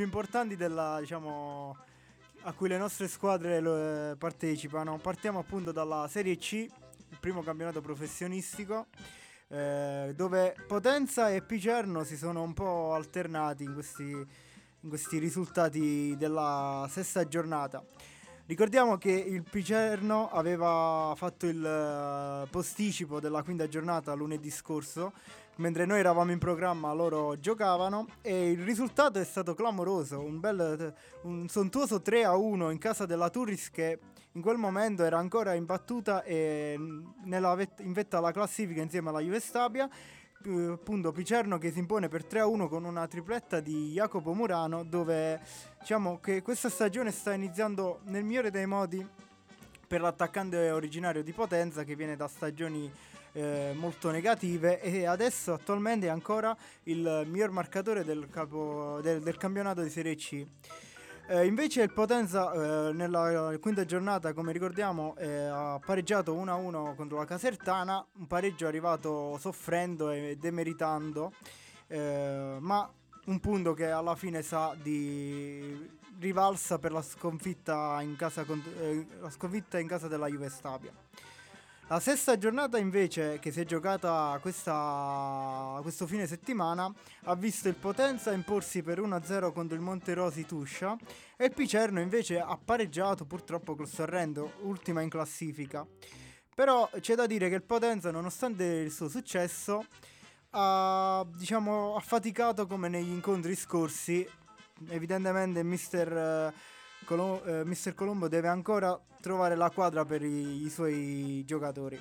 più importanti della, diciamo, a cui le nostre squadre eh, partecipano. Partiamo appunto dalla Serie C, il primo campionato professionistico, eh, dove Potenza e Picerno si sono un po' alternati in questi, in questi risultati della sesta giornata. Ricordiamo che il Picerno aveva fatto il eh, posticipo della quinta giornata lunedì scorso, mentre noi eravamo in programma loro giocavano e il risultato è stato clamoroso, un, bel, un sontuoso 3 a 1 in casa della Turris che in quel momento era ancora imbattuta e vet- in vetta alla classifica insieme alla Juve Stabia appunto Picerno che si impone per 3-1 con una tripletta di Jacopo Murano dove diciamo che questa stagione sta iniziando nel migliore dei modi per l'attaccante originario di Potenza che viene da stagioni eh, molto negative e adesso attualmente è ancora il miglior marcatore del, capo, del, del campionato di Serie C. Eh, invece il Potenza eh, nella quinta giornata, come ricordiamo, eh, ha pareggiato 1-1 contro la Casertana, un pareggio arrivato soffrendo e demeritando, eh, ma un punto che alla fine sa di rivalsa per la sconfitta in casa, eh, la sconfitta in casa della Juve Stabia. La sesta giornata invece che si è giocata questa, questo fine settimana ha visto il Potenza imporsi per 1-0 contro il Monterosi Tuscia e il Picerno invece ha pareggiato purtroppo col Sorrento, ultima in classifica. Però c'è da dire che il Potenza nonostante il suo successo ha, diciamo, ha faticato come negli incontri scorsi, evidentemente mister Colom- eh, Mister Colombo deve ancora trovare la quadra per i, i suoi giocatori.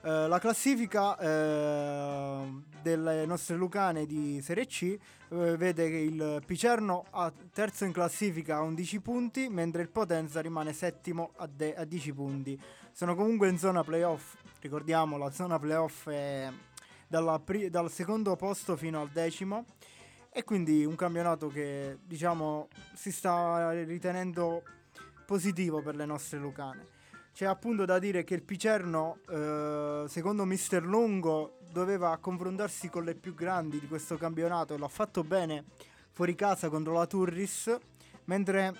Uh, la classifica uh, delle nostre Lucane di Serie C uh, vede che il Picerno ha terzo in classifica a 11 punti, mentre il Potenza rimane settimo a, de- a 10 punti. Sono comunque in zona playoff, ricordiamo la zona playoff è pri- dal secondo posto fino al decimo e quindi un campionato che diciamo si sta ritenendo positivo per le nostre lucane. C'è appunto da dire che il Picerno, eh, secondo Mister Lungo, doveva confrontarsi con le più grandi di questo campionato e l'ha fatto bene fuori casa contro la Turris, mentre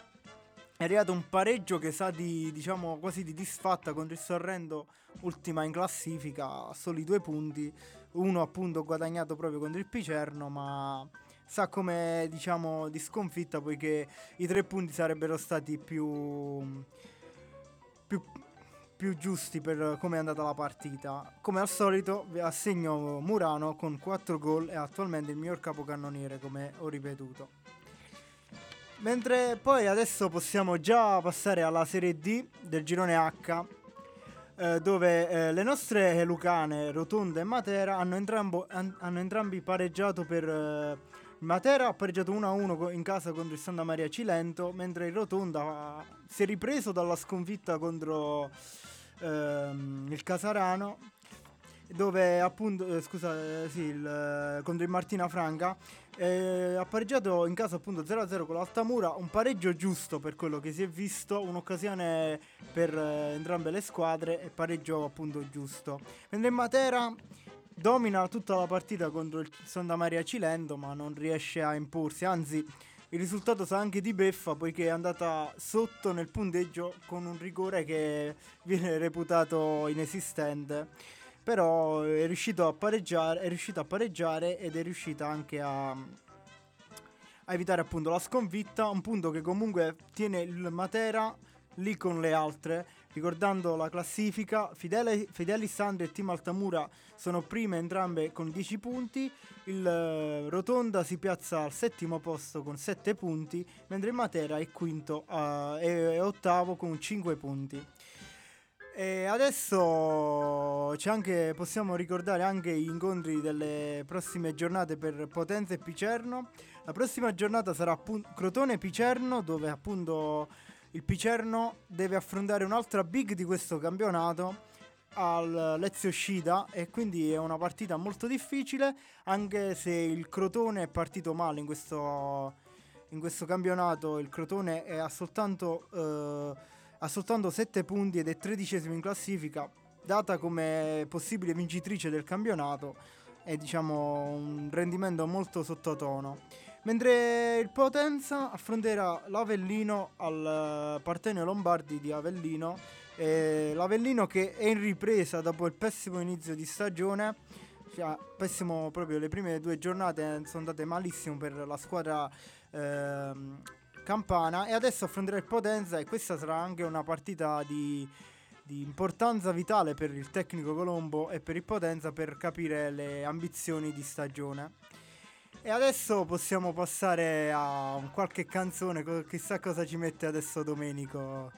è arrivato un pareggio che sa di, diciamo, quasi di disfatta contro il Sorrento, ultima in classifica, a soli due punti, uno appunto guadagnato proprio contro il Picerno, ma sa come diciamo di sconfitta poiché i tre punti sarebbero stati più, più, più giusti per come è andata la partita. Come al solito assegno Murano con 4 gol e attualmente il miglior capocannoniere come ho ripetuto. Mentre poi adesso possiamo già passare alla Serie D del girone H eh, dove eh, le nostre Lucane, Rotonda e Matera hanno, entrambo, an- hanno entrambi pareggiato per eh, Matera ha pareggiato 1-1 in casa contro il Santa Maria Cilento, mentre il Rotonda si è ripreso dalla sconfitta contro ehm, il Casarano, dove appunto, eh, scusa, eh, sì, il, eh, contro il Martina Franca, ha pareggiato in casa appunto 0-0 con l'Altamura, un pareggio giusto per quello che si è visto, un'occasione per eh, entrambe le squadre e pareggio appunto giusto. Mentre in Matera domina tutta la partita contro il Santa Maria Cilento, ma non riesce a imporsi. Anzi, il risultato sa anche di beffa poiché è andata sotto nel punteggio con un rigore che viene reputato inesistente. Però è riuscito a pareggiare, è riuscito a pareggiare ed è riuscita anche a, a evitare appunto la sconfitta, un punto che comunque tiene il Matera lì con le altre Ricordando la classifica, Fidele, Fideli Sandri e Team Altamura sono prime entrambe con 10 punti, il eh, Rotonda si piazza al settimo posto con 7 punti, mentre Matera è quinto uh, e, ottavo con 5 punti. E adesso anche, possiamo ricordare anche gli incontri delle prossime giornate per Potenza e Picerno. La prossima giornata sarà Crotone-Picerno, dove appunto il Picerno deve affrontare un'altra big di questo campionato al Lezio Scida e quindi è una partita molto difficile anche se il Crotone è partito male in questo, in questo campionato. Il Crotone ha, soltanto, eh, ha soltanto 7 punti ed è tredicesimo in classifica data come possibile vincitrice del campionato è diciamo un rendimento molto sottotono Mentre il Potenza affronterà l'Avellino al Partenio Lombardi di Avellino. Eh, L'Avellino che è in ripresa dopo il pessimo inizio di stagione. Cioè, pessimo proprio le prime due giornate sono andate malissimo per la squadra eh, campana e adesso affronterà il Potenza e questa sarà anche una partita di, di importanza vitale per il tecnico Colombo e per il Potenza per capire le ambizioni di stagione. E adesso possiamo passare a qualche canzone, chissà cosa ci mette adesso Domenico.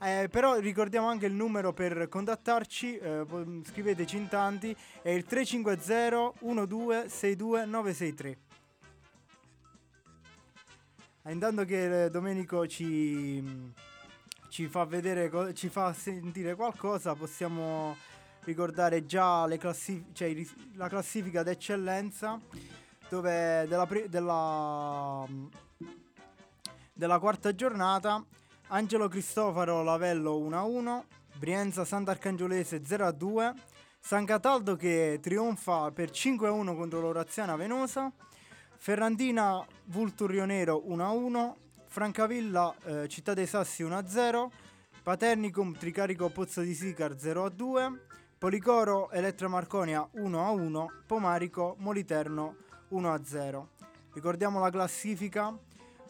Eh, però ricordiamo anche il numero per contattarci, eh, scriveteci in tanti, è il 350 1262 963. Intanto che Domenico ci, ci fa vedere, ci fa sentire qualcosa, possiamo ricordare già classif- cioè, la classifica d'eccellenza dove della, della, della quarta giornata Angelo Cristofaro Lavello 1-1, Brienza Sant'Arcangiolese 0-2, San Cataldo che trionfa per 5-1 contro l'Oraziana Venosa, Ferrandina Vulturionero 1-1, Francavilla eh, Città dei Sassi 1-0, Paternicum Tricarico Pozzo di Sicar 0-2, Policoro Elettra Marconia 1-1, Pomarico Moliterno 1-0. Ricordiamo la classifica.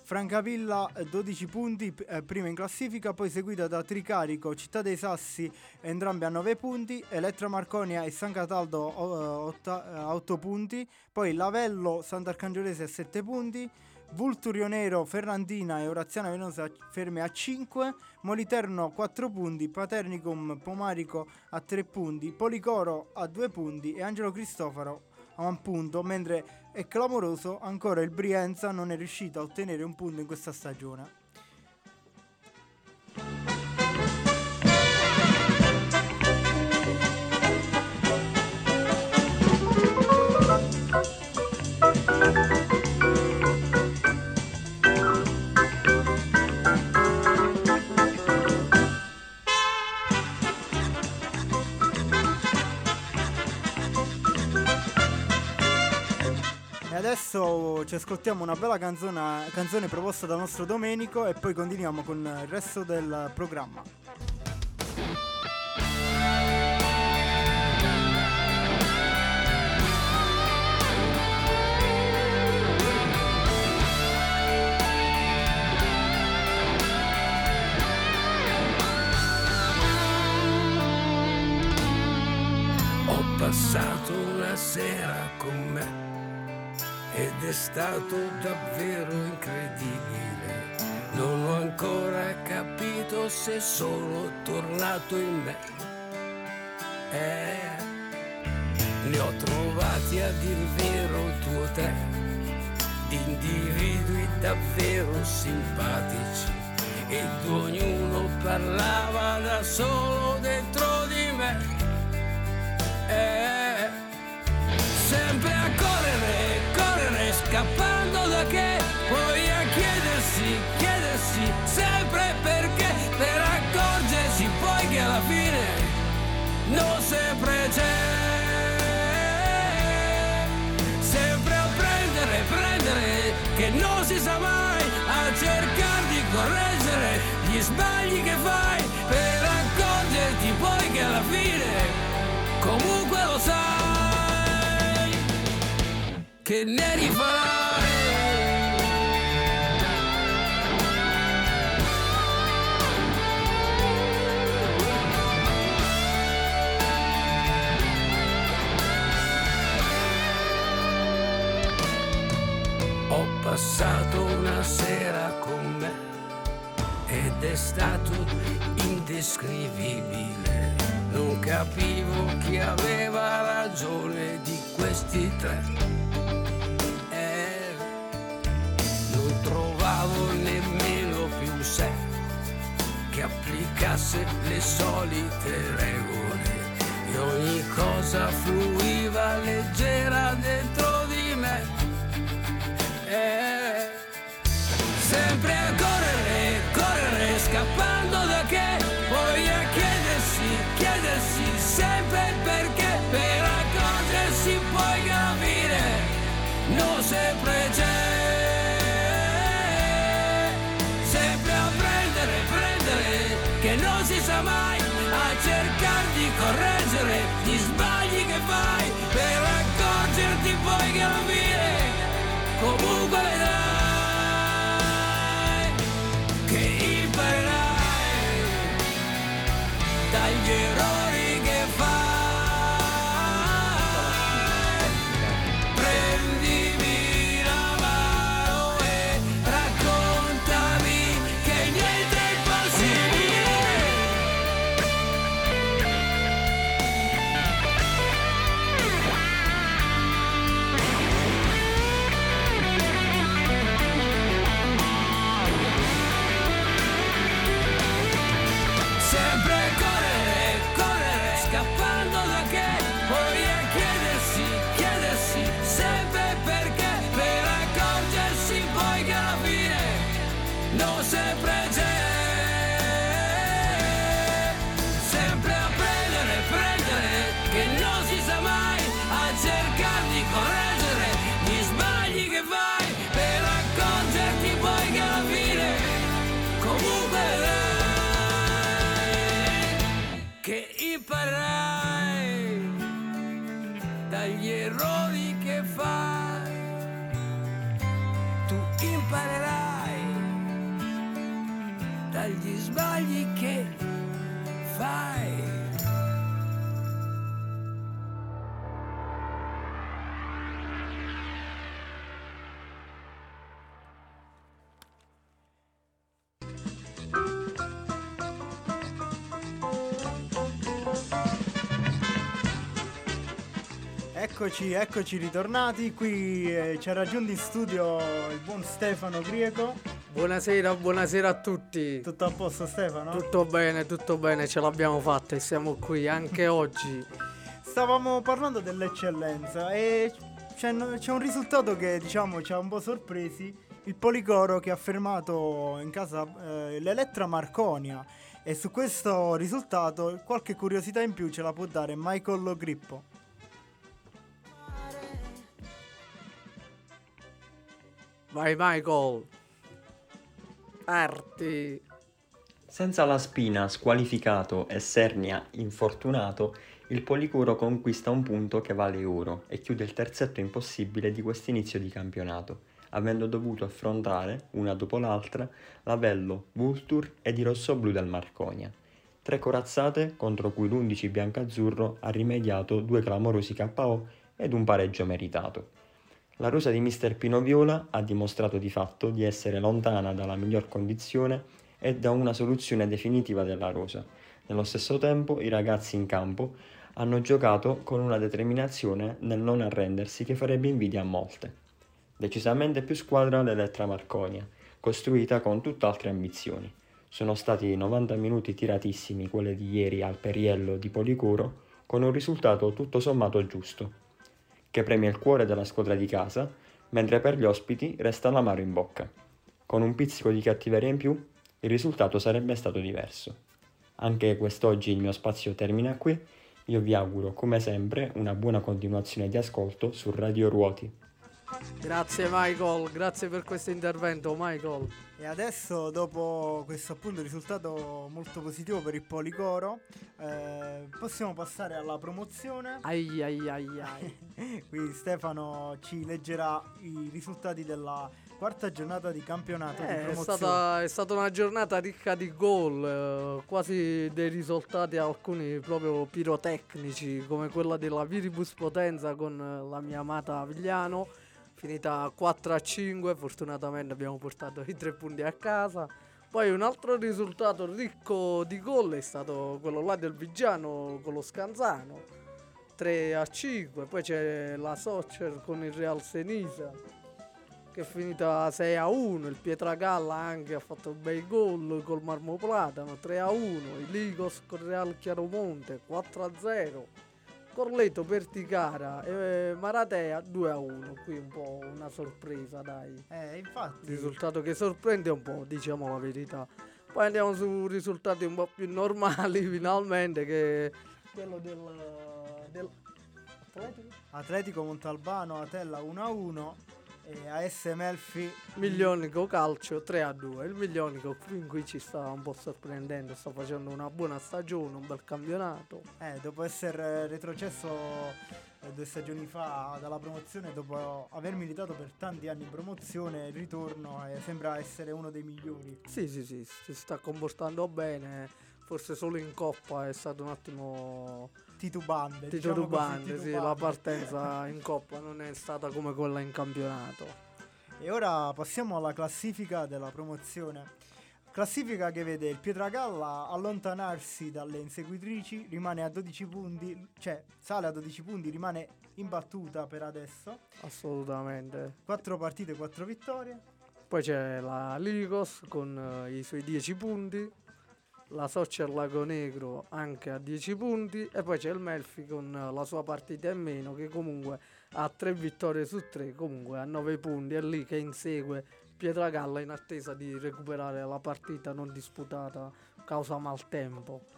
Francavilla 12 eh, punti, eh, prima in classifica, poi seguita da Tricarico, Città dei Sassi, entrambi a 9 punti, Elettra Marconia e San Cataldo eh, a 8 punti, poi Lavello, Sant'Arcangiolese a 7 punti, Vulturio Nero, Ferrandina e Oraziana Venosa ferme a 5, Moliterno 4 punti, Paternicum Pomarico a 3 punti, Policoro a 2 punti e Angelo Cristoforo a un punto, mentre è clamoroso ancora il Brienza non è riuscito a ottenere un punto in questa stagione. Adesso ci ascoltiamo una bella canzone, canzone proposta dal nostro Domenico e poi continuiamo con il resto del programma. Ho passato una sera con me ed è stato davvero incredibile. Non ho ancora capito se sono tornato in me. Eh, ne ho trovati a dir vero tuo te, di individui davvero simpatici ed ognuno parlava da solo dentro di me. Eh, scappando da che, poi a chiedersi, chiedersi sempre perché, per accorgersi poi che alla fine non sempre c'è. Sempre a prendere, prendere, che non si sa mai, a cercare di correggere gli sbagli che fai, per accorgerti poi che alla fine comunque lo sai che ne rifarai. Ho passato una sera con me ed è stato indescrivibile. Non capivo chi aveva ragione di questi tre applicasse le solite regole e ogni cosa fluiva leggera dentro di me. E sempre a correre, correre, scappando da che, dagli errori Eccoci, eccoci ritornati. Qui eh, ci ha raggiunto in studio il buon Stefano Grieco. Buonasera, buonasera a tutti. Tutto a posto Stefano? Tutto bene, tutto bene, ce l'abbiamo fatta e siamo qui anche oggi. Stavamo parlando dell'eccellenza e c'è, c'è un risultato che diciamo ci ha un po' sorpresi. Il Policoro che ha fermato in casa eh, l'Elettra Marconia e su questo risultato qualche curiosità in più ce la può dare Michael Grippo. Vai Michael. Arti. Senza la spina squalificato e Sernia infortunato, il Policuro conquista un punto che vale oro e chiude il terzetto impossibile di quest'inizio di campionato, avendo dovuto affrontare, una dopo l'altra, l'Avello, Vultur ed i rossoblù del Marconia. Tre corazzate contro cui l'11 biancazzurro ha rimediato due clamorosi KO ed un pareggio meritato. La rosa di Mister Pino Viola ha dimostrato di fatto di essere lontana dalla miglior condizione e da una soluzione definitiva della rosa. Nello stesso tempo i ragazzi in campo hanno giocato con una determinazione nel non arrendersi che farebbe invidia a molte. Decisamente più squadra l'Elettra Marconia, costruita con tutt'altre ambizioni. Sono stati 90 minuti tiratissimi quelli di ieri al Periello di Policoro, con un risultato tutto sommato giusto, che premia il cuore della squadra di casa, mentre per gli ospiti resta l'amaro in bocca. Con un pizzico di cattiveria in più, il risultato sarebbe stato diverso. Anche quest'oggi il mio spazio termina qui, io vi auguro come sempre una buona continuazione di ascolto su Radio Ruoti. Grazie Michael, grazie per questo intervento Michael. E adesso, dopo questo appunto risultato molto positivo per il Policoro, eh, possiamo passare alla promozione. Ai ai ai ai. Qui Stefano ci leggerà i risultati della quarta giornata di campionato di Eh, è, promozione. stata, è stata una giornata ricca di gol, eh, quasi dei risultati alcuni proprio pirotecnici, come quella della Viribus Potenza con la mia amata Avigliano, finita 4 a 5, fortunatamente abbiamo portato i tre punti a casa. Poi un altro risultato ricco di gol è stato quello là del Vigiano con lo Scanzano, 3 a 5, poi c'è la Socer con il Real Senisa che è finita 6 a 1, il Pietragalla anche ha fatto un bel gol col Marmo Platano 3 a 1, il Ligos con Real Chiaromonte 4 a 0, Corleto Perticara e Maratea 2 a 1, qui un po' una sorpresa dai, Eh, infatti. risultato che sorprende un po', diciamo la verità. Poi andiamo su risultati un po' più normali finalmente che quello del... del... Atletico? Atletico Montalbano, Atella 1-1 e AS Melfi Miglionico calcio 3 a 2. Il Miglionico fin qui ci sta un po' sorprendendo, sta facendo una buona stagione, un bel campionato. eh, dopo essere retrocesso eh, due stagioni fa dalla promozione, dopo aver militato per tanti anni in promozione, il ritorno eh, sembra essere uno dei migliori. Sì, sì, sì, si sta comportando bene. Forse solo in coppa è stato un attimo Titubante. Tito diciamo sì, la titubante. partenza in coppa non è stata come quella in campionato. E ora passiamo alla classifica della promozione. Classifica che vede il Pietragalla allontanarsi dalle inseguitrici, rimane a 12 punti, cioè sale a 12 punti, rimane imbattuta per adesso. Assolutamente. 4 partite, 4 vittorie. Poi c'è la Ligos con eh, i suoi 10 punti, la Soccer Lago Negro anche a 10 punti e poi c'è il Melfi con la sua partita in meno che comunque ha 3 vittorie su 3, comunque a 9 punti, è lì che insegue Pietragalla in attesa di recuperare la partita non disputata causa maltempo.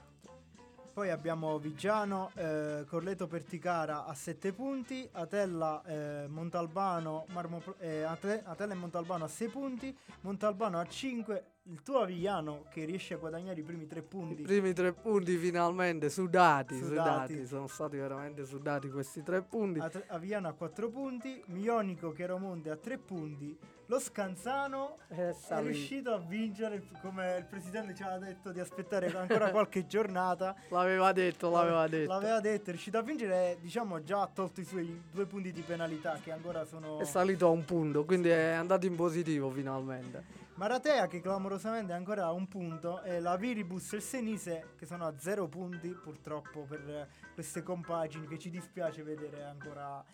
Poi abbiamo Vigiano, eh, Corleto Perticara a 7 punti, Atella, eh, Montalbano, Marmo, eh, Ate- Atella e Montalbano a 6 punti, Montalbano a 5, il tuo Avigliano che riesce a guadagnare i primi 3 punti. I primi tre punti finalmente sudati, Sudati. sudati, sono stati veramente sudati questi tre punti. At- Avigliano a 4 punti, Mionico Chiaromonte a 3 punti, lo Scanzano È è riuscito a vincere come il presidente ci aveva detto di aspettare ancora qualche giornata. L'aveva detto, l'aveva detto. L'aveva detto, è riuscito a vincere, diciamo già ha tolto i suoi due punti di penalità che ancora sono... È salito a un punto, quindi è andato in positivo finalmente. Maratea che clamorosamente è ancora a un punto e la Viribus e il Senise che sono a zero punti purtroppo per eh, queste compagini che ci dispiace vedere ancora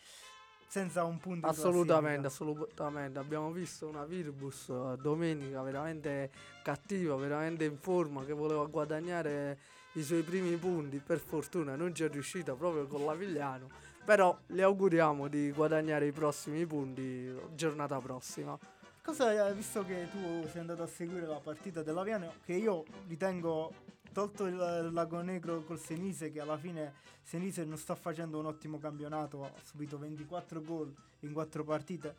senza un punto. Assolutamente, assolutamente. Abbiamo visto una Virbus eh, domenica veramente cattiva, veramente in forma, che voleva guadagnare i suoi primi punti. Per fortuna non ci è riuscita proprio con l'Avigliano. Però le auguriamo di guadagnare i prossimi punti giornata prossima. Cosa, visto che tu sei andato a seguire la partita dell'Aviano, che io ritengo, tolto il, Lago Negro col Senise, che alla fine Senise non sta facendo un ottimo campionato, ha subito 24 gol in 4 partite.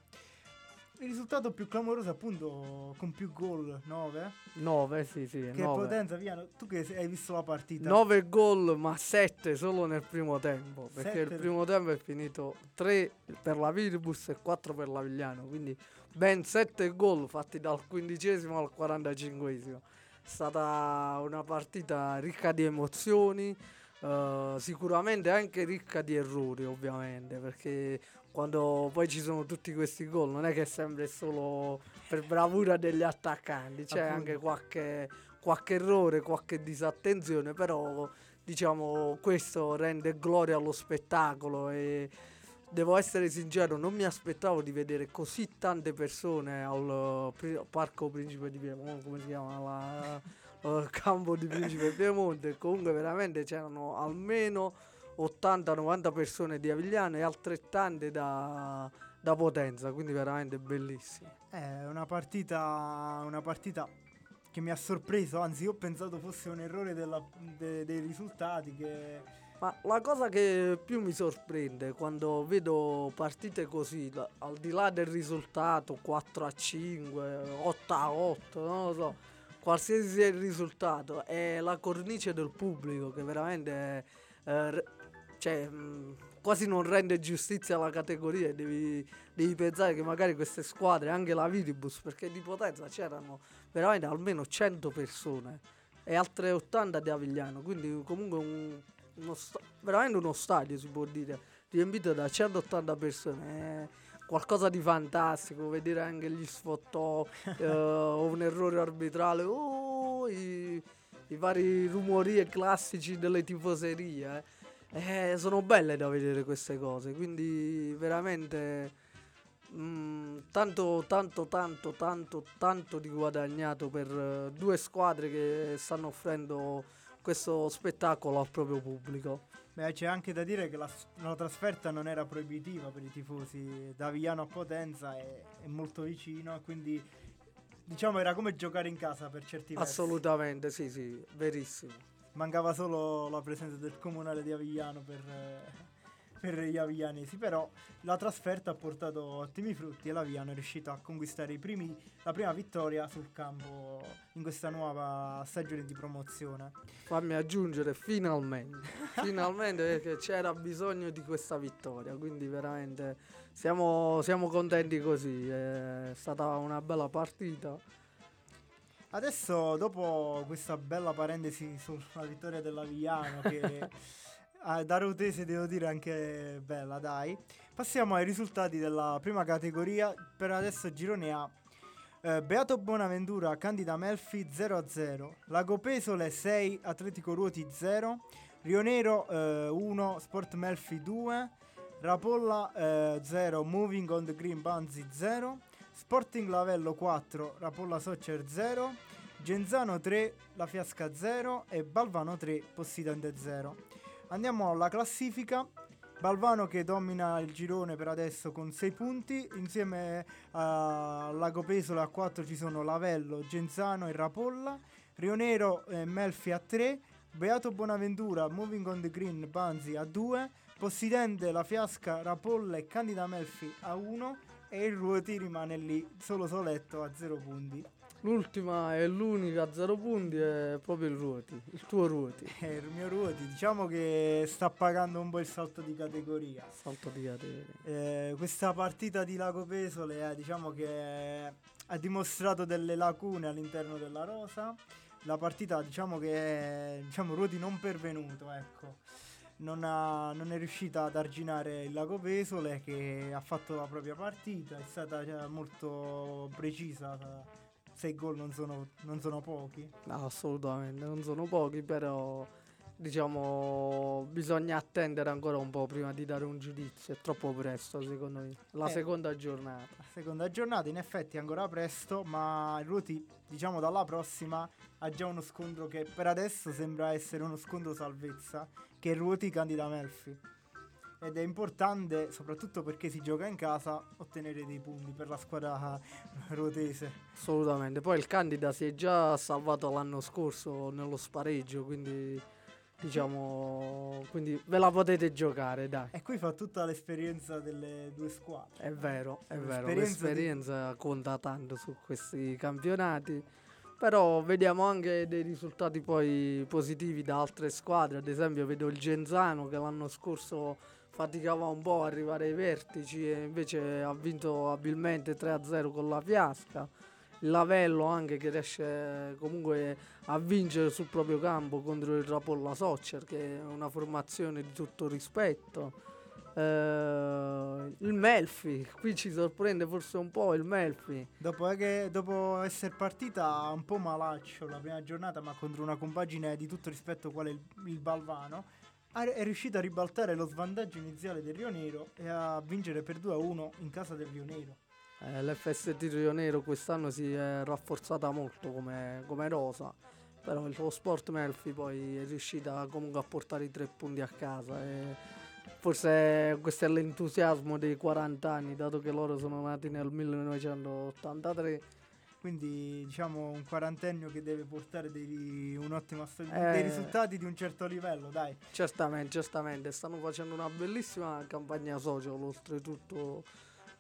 Il risultato più clamoroso appunto con più gol, 9. 9, sì, sì, Che 9. potenza, Viano, tu che hai visto la partita. 9 gol ma 7 solo nel primo tempo perché Sette. il primo tempo è finito 3 per la Virbus e 4 per l'Avigliano quindi ben 7 gol fatti dal quindicesimo al 45esimo è stata una partita ricca di emozioni eh, sicuramente anche ricca di errori ovviamente perché quando poi ci sono tutti questi gol non è che sembra solo per bravura degli attaccanti c'è Appunto. anche qualche qualche errore, qualche disattenzione, però diciamo questo rende gloria allo spettacolo e devo essere sincero, non mi aspettavo di vedere così tante persone al pri- Parco Principe di Piemonte, come si chiama? La, al campo di Principe Piemonte, comunque veramente c'erano almeno 80-90 persone di Avigliano e altrettante da, da Potenza, quindi veramente bellissimo. È una partita, una partita che mi ha sorpreso, anzi io ho pensato fosse un errore della- de- dei risultati che... Ma la cosa che più mi sorprende quando vedo partite così, al di là del risultato 4 a 5, 8 a 8, non lo so, qualsiasi sia il risultato, è la cornice del pubblico che veramente eh, cioè, mh, quasi non rende giustizia alla categoria. Devi, devi pensare che magari queste squadre, anche la Viribus, perché di Potenza c'erano veramente almeno 100 persone e altre 80 di Avigliano, quindi comunque un, uno sta- veramente uno stadio si può dire, riempito da 180 persone. È qualcosa di fantastico, vedere anche gli sfottò eh, un errore arbitrale, oh, i, i vari rumorie classici delle tifoserie. eh. Eh, sono belle da vedere queste cose, quindi veramente mm, tanto, tanto, tanto, tanto, tanto di guadagnato per eh, due squadre che stanno offrendo questo spettacolo al proprio pubblico. Beh, c'è anche da dire che la, la trasferta non era proibitiva per i tifosi da Avigliano a Potenza, è, è molto vicino, quindi diciamo era come giocare in casa per certi versi. Assolutamente, sì, sì, verissimo. Mancava solo la presenza del comunale di Avigliano per, eh, per gli aviglianesi, però la trasferta ha portato ottimi frutti e l'Aviano è riuscito a conquistare i primi, la prima vittoria sul campo in questa nuova stagione di promozione. Fammi aggiungere finalmente, finalmente perché c'era bisogno di questa vittoria, quindi veramente siamo, siamo contenti così, è stata una bella partita. Adesso, dopo questa bella parentesi sulla vittoria dell'Avigliano, che ah, da Rotese devo dire anche bella, dai, passiamo ai risultati della prima categoria. Per adesso girone A. Eh, Beato Bonaventura, Candida Melfi 0-0, Lago Pesole 6, Atletico Ruoti 0, Rio Nero eh, 1, Sport Melfi 2, Rapolla 0, Moving on the Green Banzi 0, Sporting Lavello 4, Rapolla Soccer 0, Genzano 3, La Fiasca 0 e Balvano 3, Possidente 0. Andiamo alla classifica. Balvano che domina il girone per adesso con 6 punti, insieme a Lago Pesole a 4 ci sono Lavello, Genzano e Rapolla, Rio Nero e Melfi a 3, Beato Bonaventura, Moving on the Green, Banzi a 2, Possidente, La Fiasca, Rapolla e Candida Melfi a 1 e il Ruoti rimane lì solo soletto a 0 punti. L'ultima e l'unica a zero punti è proprio il Ruoti, il tuo Ruoti, Eh, il mio Ruoti diciamo che sta pagando un po' il salto di categoria. salto di categoria. Eh, questa partita di Lago Pesole eh, diciamo che ha dimostrato delle lacune all'interno della rosa. La partita diciamo che è diciamo, Ruoti non pervenuto, ecco. Non, ha- non è riuscita ad arginare il Lago Pesole che ha fatto la propria partita, è stata cioè, molto precisa. Sei gol non sono, non sono pochi. No, assolutamente, non sono pochi, però diciamo bisogna attendere ancora un po' prima di dare un giudizio, è troppo presto secondo me. La Eh. seconda giornata. La seconda giornata in effetti è ancora presto, ma il Ruoti, diciamo dalla prossima, ha già uno scontro che per adesso sembra essere uno scontro salvezza, che è il Ruoti Candida Melfi. Ed è importante, soprattutto perché si gioca in casa, ottenere dei punti per la squadra ruotese. Assolutamente. Poi il Candida si è già salvato l'anno scorso nello spareggio, quindi diciamo quindi ve la potete giocare, dai. E qui fa tutta l'esperienza delle due squadre. È vero, è vero, L'esperienza di- l'esperienza conta tanto su questi campionati. Però vediamo anche dei risultati poi positivi da altre squadre, ad esempio vedo il Genzano che l'anno scorso faticava un po' a arrivare ai vertici e invece ha vinto abilmente 3-0 con la Fiasca. Il Lavello anche che riesce comunque a vincere sul proprio campo contro il Rapolla Soccer che è una formazione di tutto rispetto. Eh, il Melfi, qui ci sorprende forse un po' il Melfi. Dopo, che, dopo essere partita un po' malaccio la prima giornata, ma contro una compagine di tutto rispetto quale il, il Balvano, è riuscita a ribaltare lo svantaggio iniziale del Rio Nero e a vincere per 2-1 in casa del Rio Nero. Eh, L'FST Rio Nero quest'anno si è rafforzata molto come, come rosa, però il suo Sport Melfi poi è riuscita comunque a portare i tre punti a casa forse questo è l'entusiasmo dei 40 anni, dato che loro sono nati nel 1983. Quindi diciamo un quarantennio che deve portare dei, un'ottima stagione, Eh. dei risultati di un certo livello, dai. Certamente, certamente, stanno facendo una bellissima campagna social, oltretutto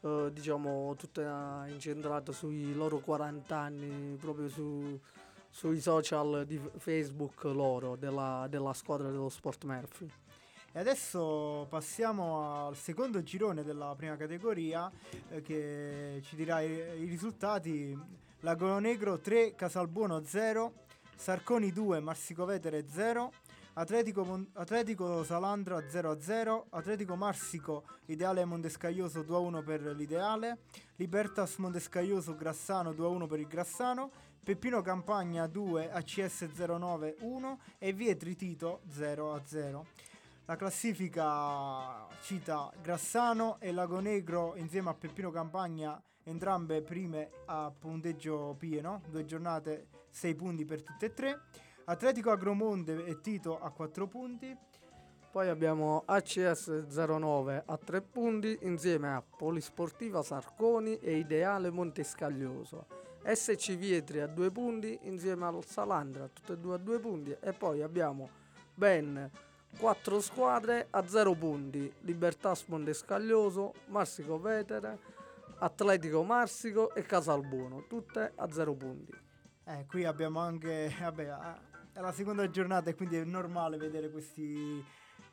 eh, diciamo tutta incentrata sui loro 40 anni, proprio su- sui social di Facebook loro, della, della squadra dello Sport Murphy. E adesso passiamo al secondo girone della prima categoria eh, che ci dirà i, i risultati. Lago Negro 3, Casalbuono 0, Sarconi 2, Marsicovetere 0, Atletico, Atletico Salandra 0-0, Atletico Marsico Ideale Mondescaglioso 2-1 per l'Ideale, Libertas Mondescaglioso Grassano 2-1 per il Grassano, Peppino Campagna 2, ACS 09 1 e Vietri Tito 0-0. La classifica cita Grassano e Lago Negro insieme a Peppino Campagna, entrambe prime a punteggio pieno, due giornate 6 punti per tutte e tre. Atletico Agromonte e Tito a 4 punti. Poi abbiamo ACS 09 a 3 punti insieme a Polisportiva Sarconi e Ideale Montescaglioso. SC Vietri a 2 punti insieme al Salandra, tutte e due a 2 punti. E poi abbiamo ben quattro squadre a zero punti. Libertà Scaglioso, Marsico Vetere, Atletico Marsico e Casalbuono, tutte a zero punti. Eh, qui abbiamo anche, vabbè, è la seconda giornata e quindi è normale vedere questi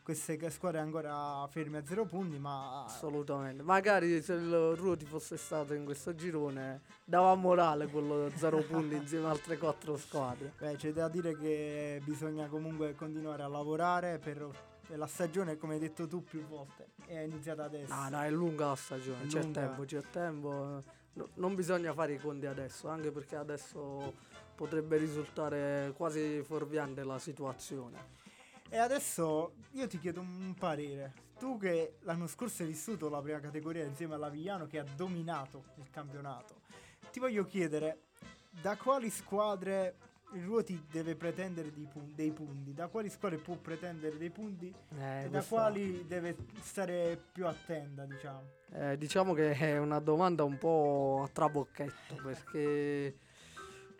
queste squadre ancora ferme a zero punti, ma... Assolutamente. Magari se il Ruoti fosse stato in questo girone dava morale quello zero punti insieme ad altre quattro squadre. Beh, c'è da dire che bisogna comunque continuare a lavorare per la stagione, come hai detto tu più volte, è iniziata adesso. No, no, è lunga la stagione, c'è tempo, c'è tempo. No, non bisogna fare i conti adesso, anche perché adesso potrebbe risultare quasi fuorviante la situazione. E adesso io ti chiedo un parere. Tu che l'anno scorso hai vissuto la prima categoria insieme all'Avigliano che ha dominato il campionato, ti voglio chiedere da quali squadre il Ruoti deve pretendere pun- dei punti, da quali squadre può pretendere dei punti eh, e da quali deve stare più attenta, diciamo. Eh, diciamo che è una domanda un po' a trabocchetto perché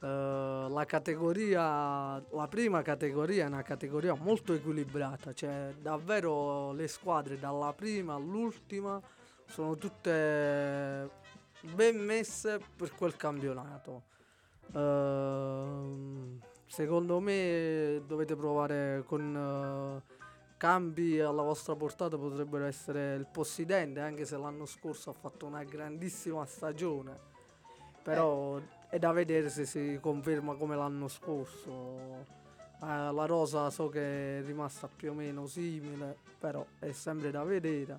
Uh, la categoria, la prima categoria è una categoria molto equilibrata, cioè davvero le squadre dalla prima all'ultima sono tutte ben messe per quel campionato. Uh, secondo me dovete provare con uh, cambi alla vostra portata potrebbero essere il Possidente, anche se l'anno scorso ha fatto una grandissima stagione. Però eh è da vedere se si conferma come l'anno scorso. Eh, la rosa so che è rimasta più o meno simile, però è sempre da vedere.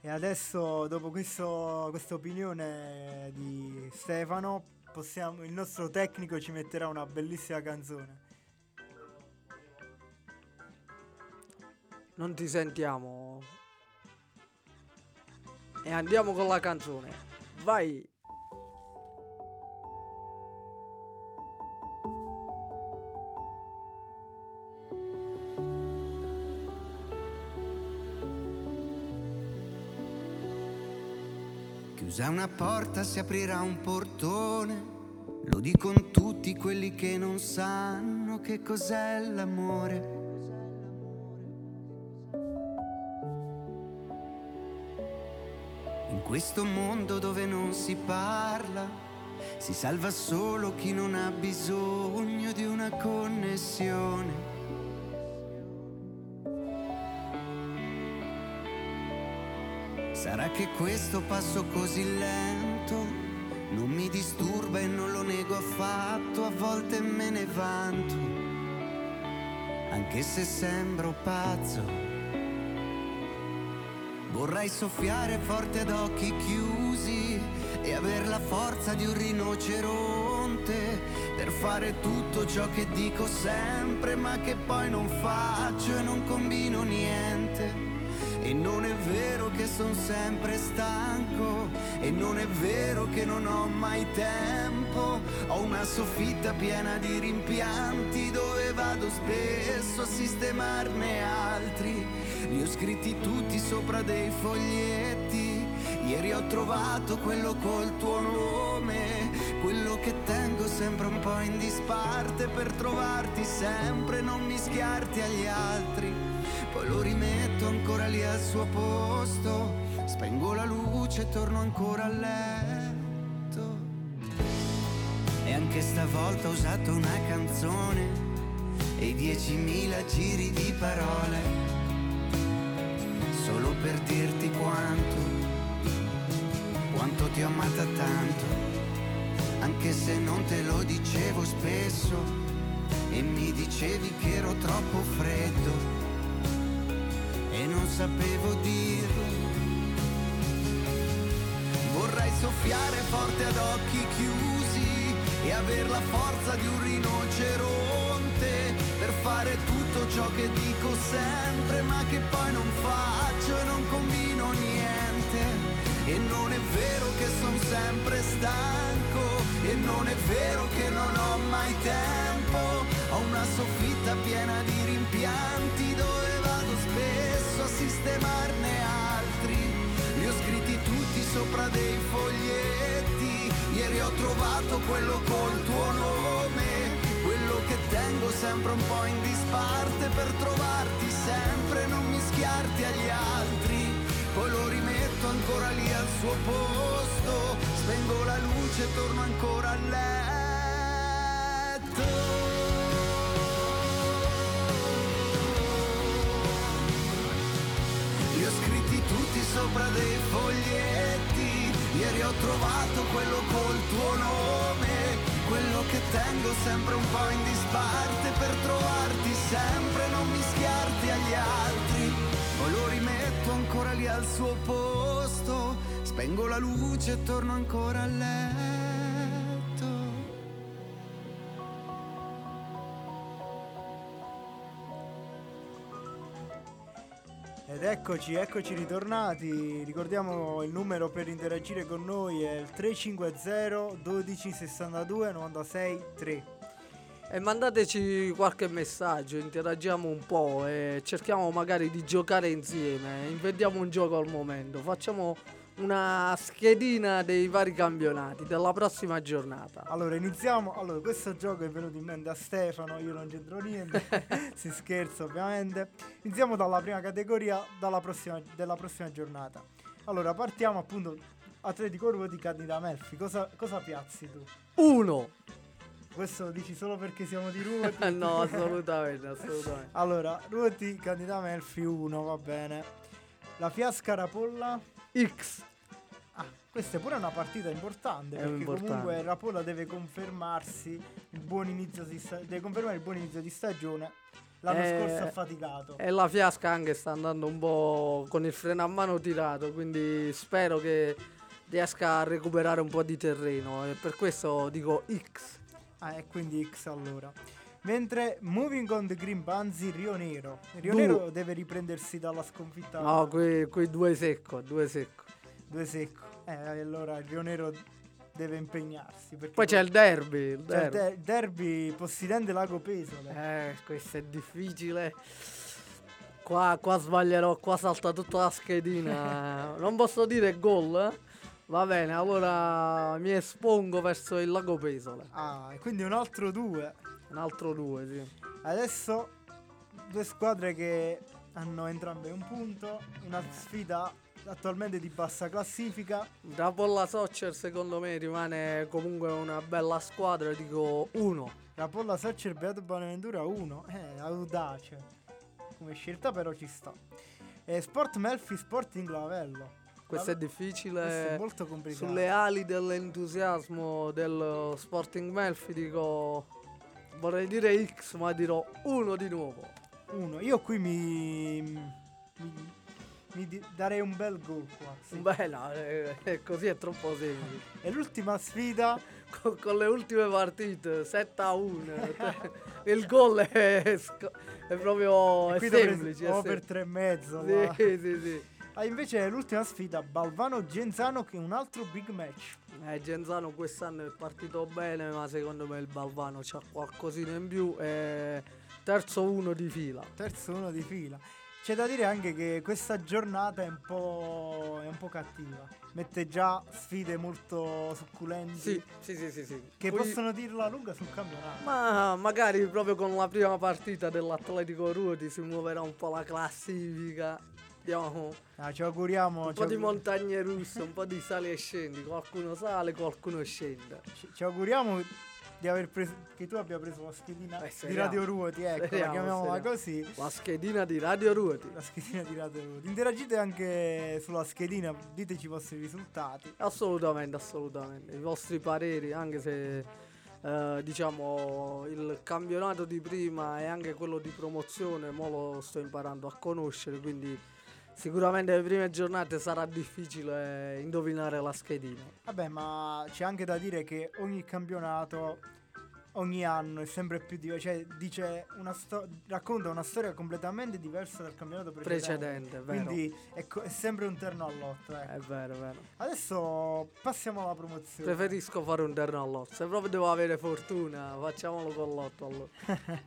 E adesso, dopo questa opinione di Stefano, possiamo, il nostro tecnico ci metterà una bellissima canzone. Non ti sentiamo. E andiamo con la canzone. Vai! Chiusa una porta si aprirà un portone, lo dicono tutti quelli che non sanno che cos'è l'amore. In questo mondo dove non si parla, si salva solo chi non ha bisogno di una connessione. Sarà che questo passo così lento non mi disturba e non lo nego affatto, a volte me ne vanto, anche se sembro pazzo. Vorrei soffiare forte ad occhi chiusi e aver la forza di un rinoceronte per fare tutto ciò che dico sempre, ma che poi non faccio e non combino niente. E non è vero che sono sempre stanco, e non è vero che non ho mai tempo. Ho una soffitta piena di rimpianti dove vado spesso a sistemarne altri. Li ho scritti tutti sopra dei foglietti. Ieri ho trovato quello col tuo nome, quello che tengo sempre un po' in disparte per trovarti sempre, non mischiarti agli altri poi lo rimetto lì al suo posto, spengo la luce e torno ancora a letto. E anche stavolta ho usato una canzone e diecimila giri di parole, solo per dirti quanto, quanto ti ho amata tanto, anche se non te lo dicevo spesso e mi dicevi che ero troppo freddo non sapevo dirlo. Vorrei soffiare forte ad occhi chiusi e aver la forza di un rinoceronte per fare tutto ciò che dico sempre ma che poi non faccio e non combino niente. E non è vero che sono sempre stanco e non è vero che non ho mai tempo. Ho una soffitta piena di rimpianti dove spesso sistemarne altri. Li ho scritti tutti sopra dei foglietti. Ieri ho trovato quello col tuo nome, quello che tengo sempre un po' in disparte per trovarti sempre, non mischiarti agli altri. Poi lo rimetto ancora lì al suo posto, spengo la luce e torno ancora a letto. Sopra dei foglietti, ieri ho trovato quello col tuo nome, quello che tengo sempre un po' in disparte per trovarti sempre, non mischiarti agli altri. Poi lo rimetto ancora lì al suo posto, spengo la luce e torno ancora a letto. Ed eccoci, eccoci ritornati. Ricordiamo il numero per interagire con noi è il 350 12 62 96 3. E mandateci qualche messaggio, interagiamo un po' e cerchiamo magari di giocare insieme. Inventiamo un gioco al momento. Facciamo una schedina dei vari campionati della prossima giornata. Allora, iniziamo. Allora, questo gioco è venuto in mente a Stefano, io non c'entro niente. si scherza, ovviamente. Iniziamo dalla prima categoria dalla prossima- della prossima giornata. Allora, partiamo appunto Atletico Ruoti Candida Melfi. Cosa, cosa piazzi tu? Uno! Questo lo dici solo perché siamo di Ruoti? no, assolutamente, assolutamente. Allora, Ruoti Candida Melfi 1, va bene. La Fiasca Rapolla. X. Ah, questa è pure una partita importante È perché importante. comunque Rapolla deve confermarsi il buon inizio di sta- deve confermare il buon inizio di stagione. L'anno Eh, scorso ha faticato. E la fiasca anche sta andando un po' con il freno a mano tirato, quindi spero che riesca a recuperare un po' di terreno e per questo dico X. Ah, e quindi X allora. Mentre Moving on the Green Banzi Rio Nero. Rio Du- Nero deve riprendersi dalla sconfitta No, quei, quei due secco, due secco. due secco. Eh, allora Rio Nero deve impegnarsi. Poi c'è il derby, il derby. de- derby Possidente Lago Pesole. Eh, questo è difficile. Qua, qua sbaglierò, qua salta tutta la schedina. non posso dire gol, eh? Va bene, allora mi espongo verso il lago Pesole. Ah, e quindi un altro due. Un altro due, sì. Adesso due squadre che hanno entrambe un punto, una sfida attualmente di bassa classifica. Rapolla Soccer secondo me rimane comunque una bella squadra, dico uno. La Polla Soccer Beato Bonaventura 1, eh, audace. Come scelta però ci sta. E Sport Melfi Sporting Lavello. Questo è difficile. Questo è molto complicato. Sulle ali dell'entusiasmo del Sporting Melfi dico vorrei dire X, ma dirò uno di nuovo. Uno. Io qui mi, mi, mi darei un bel gol qua. sì. Beh, no, eh, eh, così è troppo semplice. E l'ultima sfida, Con, con le ultime partite 7 a 1 il gol è, è proprio è semplice. è oh, per sem- tre e mezzo. ma- sì, sì, sì. Ah, invece l'ultima sfida, Balvano Genzano che è un altro big match. Eh, Genzano quest'anno è partito bene, ma secondo me il Balvano c'ha qualcosina in più. E terzo uno di fila. Terzo uno di fila. C'è da dire anche che questa giornata è un po', è un po' cattiva. Mette già sfide molto succulenti Sì, sì, sì, sì. sì. che Poi- possono dirla lunga sul campionato. Ma magari proprio con la prima partita dell'Atletico Ruoti si muoverà un po' la classifica. Andiamo Ah, ci auguriamo, un ci, po' di augur- montagne russe, un po' di sali e scendi. Qualcuno sale, qualcuno scende. ci- ci auguriamo di aver preso, che tu abbia preso la schedina Eh, di. Radio Ruoti, ecco, la Speriamo, chiamiamola speriamo. così. La schedina di Radio Ruoti. La schedina di Radio Ruoti. Interagite anche sulla schedina, diteci i vostri risultati. Assolutamente, assolutamente. I vostri pareri, anche se eh, diciamo il campionato di prima e anche quello di promozione, mo lo sto imparando a conoscere, quindi sicuramente le prime giornate sarà difficile indovinare la schedina. Vabbè, ma c'è anche da dire che ogni campionato, ogni anno è sempre più diverso. Cioè, dice una sto- racconta una storia completamente diversa dal campionato precedente. Precedente? Quindi è, co- è sempre un terno all'otto. Ecco. È vero, è vero. Adesso passiamo alla promozione. Preferisco fare un terno all'otto. Se proprio devo avere fortuna, facciamolo con l'otto allora.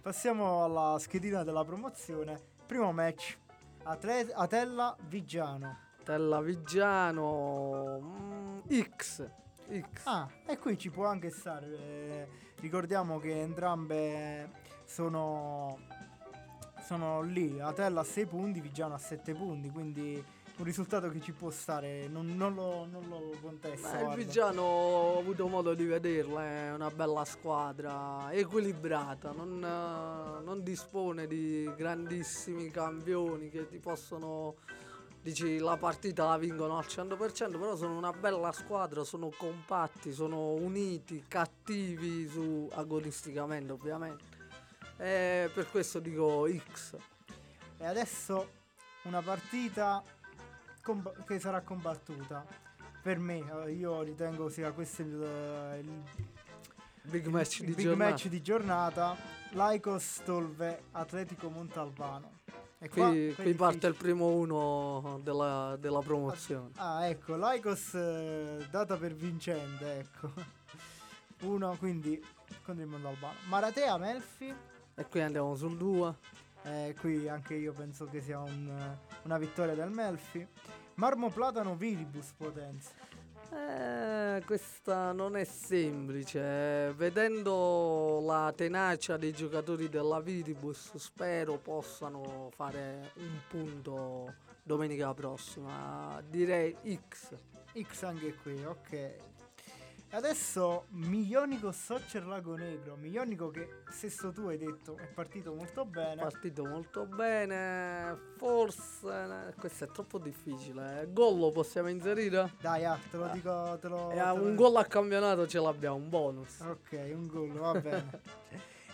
Passiamo alla schedina della promozione. Primo match. Atle- Atella Vigiano. Tella Vigiano mm, X. X. Ah, e qui ci può anche stare. eh, ricordiamo che entrambe sono, sono lì. Atella a 6 punti, Vigiano a 7 punti. Quindi un risultato che ci può stare. Non, non lo, non lo contesto. Beh, il. Vigiano ho avuto modo di vederla, è una bella squadra, equilibrata, non, eh, non dispone di grandissimi campioni che ti possono, dici la partita la vincono al 100%, però sono una bella squadra, sono compatti, sono uniti, cattivi su, agonisticamente ovviamente. E per questo dico X. E adesso una partita comb- che sarà combattuta. Per me, eh, io ritengo sia questo il, il Big match il di big giornata. match di giornata. Laicos Tolve Atletico Montalbano. E qua- Qui, qui parte il primo uno della, della promozione. Ah, ecco, Laicos eh, data per vincente, ecco. Uno, quindi contro il Montalbano. Maratea Melfi. E qui andiamo sul 2. Eh, qui anche io penso che sia un, eh, una vittoria del Melfi. Marmo Platano Viribus Potenza. Eh, questa non è semplice. Vedendo la tenacia dei giocatori della Viribus, spero possano fare un punto domenica prossima. Direi X. X anche qui, ok. Adesso Miglionico Soccer Lago Negro. Miglionico che, stesso tu hai detto, è partito molto bene. Partito molto bene. Forse eh, questo è troppo difficile. Gol lo possiamo inserire? Dai, ah, te lo dico, te lo... E a te lo- un gol a campionato ce l'abbiamo, un bonus. Ok, un gol, va bene.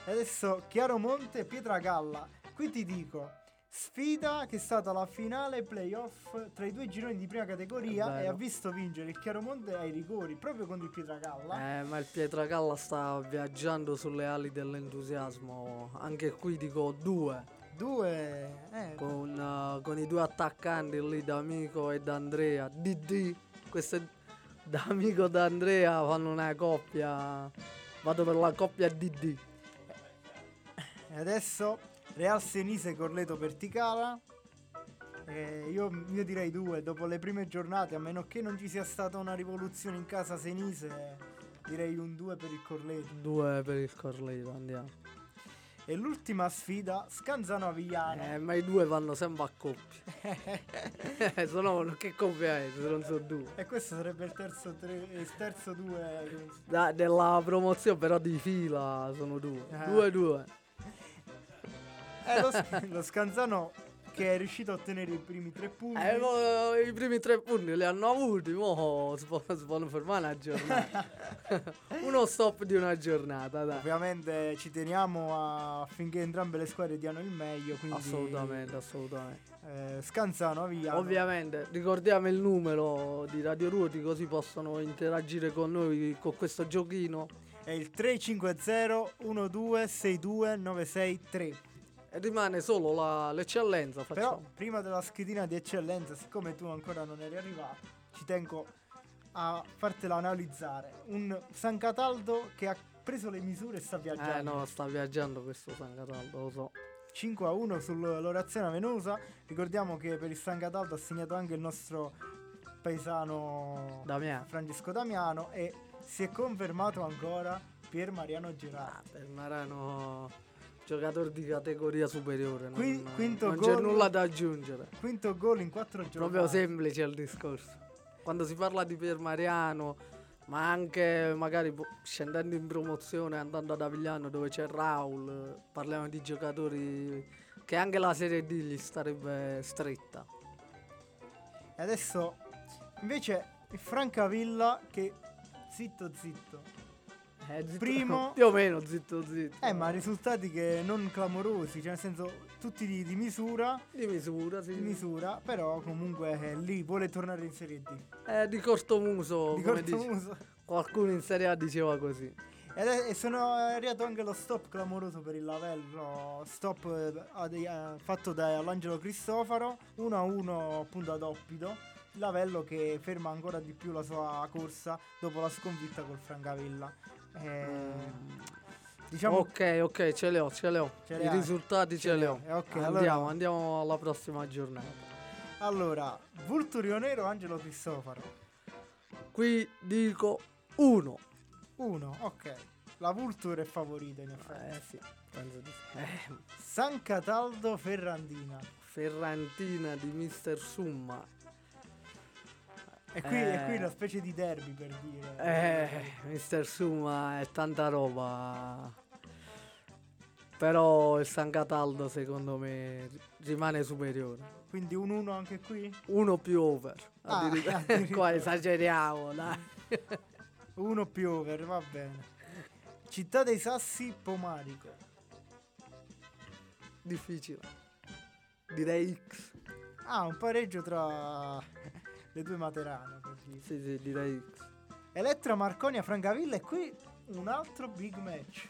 E Adesso Chiaromonte e Pietragalla. Qui ti dico, sfida che è stata la finale playoff tra i due gironi di prima categoria e ha visto vincere il Chiaromonte ai rigori proprio contro il Pietragalla. Eh, ma il Pietragalla sta viaggiando sulle ali dell'entusiasmo. Anche qui dico due. Due... Eh, Con, eh, con i due attaccanti lì, D'Amico e D'Andrea. DD. Queste D'Amico e D'Andrea fanno una coppia. Vado per la coppia DD. E adesso Real Senise Corleto Perticala. Eh, io, io direi due, dopo le prime giornate, a meno che non ci sia stata una rivoluzione in casa Senise, direi un 2 per il Corleto. Due per il Corleto, andiamo. E l'ultima sfida, Scanzano Avigliano. Eh, ma i due vanno sempre a coppia. Sono che coppia è? Se non so due. E questo sarebbe il terzo, tre, il terzo 2. Da- della promozione però di fila sono due. Ah. Due due. Eh, lo, Sc- lo Scanzano che è riuscito a ottenere i primi tre punti. Eh, mo, I primi tre punti li hanno avuti, mo si possono fermare una giornata. Uno stop di una giornata, dai. Ovviamente ci teniamo affinché entrambe le squadre diano il meglio. Quindi, Assolutamente, assolutamente. eh, Scanzano Avigliano. Ovviamente, ricordiamo il numero di Radio Ruoti così possono interagire con noi con questo giochino. È il 350 1262 963. E rimane solo la- l'eccellenza, Però facciamo. prima della schedina di eccellenza, siccome tu ancora non eri arrivato, ci tengo a fartela analizzare. Un San Cataldo che ha preso le misure e sta viaggiando. Eh no, sta viaggiando questo San Cataldo, lo so. 5 a 1 sull'Orazione Venosa. Ricordiamo che per il San Cataldo ha segnato anche il nostro paesano Damiano. Francesco Damiano e si è confermato ancora Pier Mariano Ah, Gerardi. per Marano giocatore di categoria superiore, non, Qui- quinto non c'è nulla da aggiungere. Quinto gol in 4 giornate. Proprio semplice il discorso. Quando si parla di Pier Mariano, ma anche magari po- scendendo in promozione, andando ad Avigliano dove c'è Raul, parliamo di giocatori che anche la Serie D gli starebbe stretta. E adesso invece il Francavilla che zitto zitto. Eh, zitto- Primo- più o meno zitto zitto. Eh ma risultati che non clamorosi, cioè nel senso tutti di, di misura, Di misura, sì. di misura, però comunque è lì vuole tornare in Serie D. Eh, di cortomuso, Di come corto dice- muso. qualcuno in Serie A diceva così. È- E sono arrivato anche lo stop clamoroso per il Lavello, stop eh, eh, fatto dall'Angelo Cristofaro, 1-1 appunto ad Oppido. Lavello che ferma ancora di più la sua corsa dopo la sconfitta col Francavilla. Eh, diciamo ok, ok, ce le ho, ce le ho. Ce I risultati ce, Ce le ho. hai, ok, andiamo, allora- andiamo alla prossima giornata. Allora, Vulturio Nero, Angelo Cristofaro. Qui dico 1. Uno, ok. La Vulture è favorita in effetti. Eh sì, penso di sì. Eh, San Cataldo Ferrandina. Ferrantina di Mr. Summa. E qui, e qui Eh. una specie di derby per dire. Eh, Mr. Summa è tanta roba. Però il San Cataldo secondo me rimane superiore. Quindi un 1 anche qui? Uno più over. Ah, Addirittura- addirittura. Qua esageriamo, dai. Uno più over, va bene. Città dei Sassi Pomarico. Difficile. Direi X. Ah, un pareggio tra le due per dire. Sì, sì, direi X. Elettra Marconia Francavilla e qui un altro big match.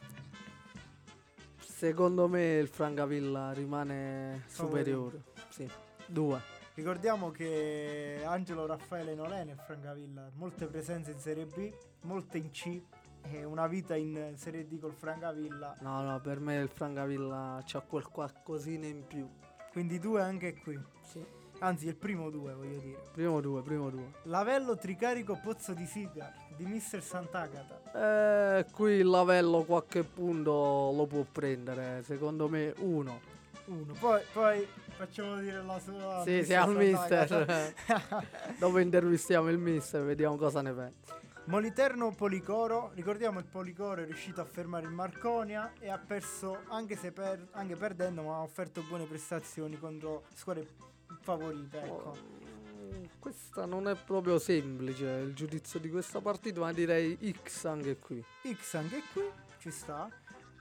Secondo me il Francavilla rimane superiore. Sì, due. Ricordiamo che Angelo Raffaele non è nel Francavilla, molte presenze in Serie B, molte in C e una vita in Serie D col Francavilla, No, no, per me il Francavilla c'ha quel qualcosina in più. quindi due anche qui. Sì. Anzi, il primo due, voglio dire. Primo due, primo due. Lavello Tricarico Pozzo di Sigar di Mister Sant'Agata. Eh, qui il Lavello qualche punto lo può prendere. Secondo me uno. Uno. Poi, poi facciamo dire la sua. Sì, sì, al mister. Dopo intervistiamo il mister, vediamo cosa ne pensa. Moliterno Policoro, ricordiamo il Policoro è riuscito a fermare il Marconia e ha perso, anche, se per- anche perdendo, ma ha offerto buone prestazioni contro squadre favorite. Ecco. Mm, Questa non è proprio semplice il giudizio di questa partita, ma direi X anche qui. X anche qui, ci sta.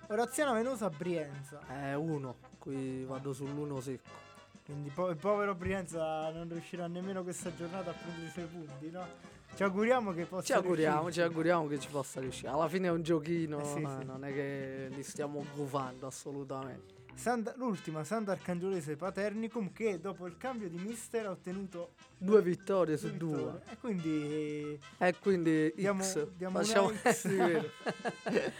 Oraziana Venosa Brienza. È uno, qui vado sull'uno secco. Quindi po- il povero Brienza non riuscirà nemmeno questa giornata a prendere i suoi punti, no? Ci auguriamo che possa Ci auguriamo, riuscirci. ci auguriamo che ci possa riuscire. Alla fine è un giochino, Eh sì, no, sì. non è che li stiamo gufando assolutamente. Santa- l'ultima Sant'Arcangiolese Paternicum che dopo il cambio di mister ha ottenuto Due vittorie due su due. vittorie. E quindi E quindi Diamo- X. diamo Facciamo X.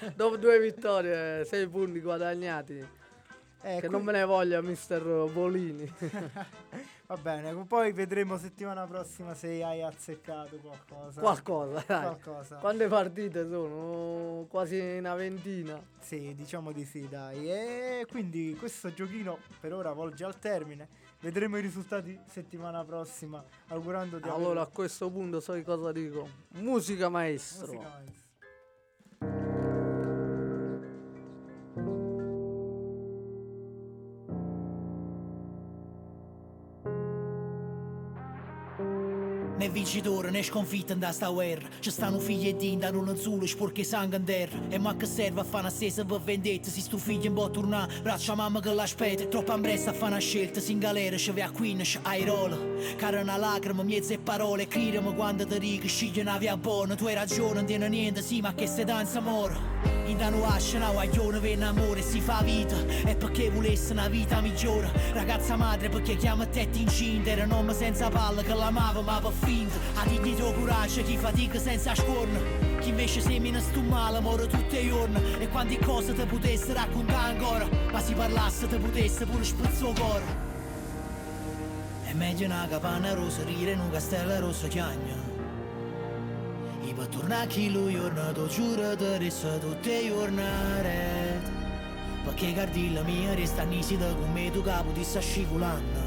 Dopo due vittorie, sei punti guadagnati. eh, che qui- non me ne voglia mister Volini. Va bene, poi vedremo settimana prossima se hai azzeccato qualcosa. Qualcosa, dai. Qualcosa. Quante partite sono? Quasi una ventina. Sì, diciamo di sì, dai. E quindi questo giochino per ora volge al termine. Vedremo i risultati settimana prossima, augurando di Allora a avere questo punto sai cosa dico? Musica maestro. musica maestra. Vincitore né sconfitta in da sta guerra. Ci stanno figli e din, danno un solo sporche sangue in terra. E ma che serve a fare una stessa per vendetta Se sto figlio in può tornare, braccia mamma che l'aspetta Troppo ambressa a fare una scelta, si in galera ci va a queen, ci ai rola Cara una lacrima, mezze parole, cridami quando ti dico Scegli una via buona, tu hai ragione, non tiene niente, sì ma che se danza amore in danno asce una guaglione per amore si fa vita. E perché volesse una vita migliore. Ragazza madre perché chiama te incinta Era un uomo senza palle che l'amava ma per finta A dignità e coraggio chi fatica senza scorno Chi invece semina sto male muore tutti i giorni. E quante cose te potesse raccontare ancora? Ma si parlasse te potesse pure spezzare il cuore È meglio una capanna rosa rire in un castello rosso chiagno i tornare chi lui giorno, tu giuro ti resta tutte giornate Perché cardi la mia resta nisida come tu capo ti sta scivolando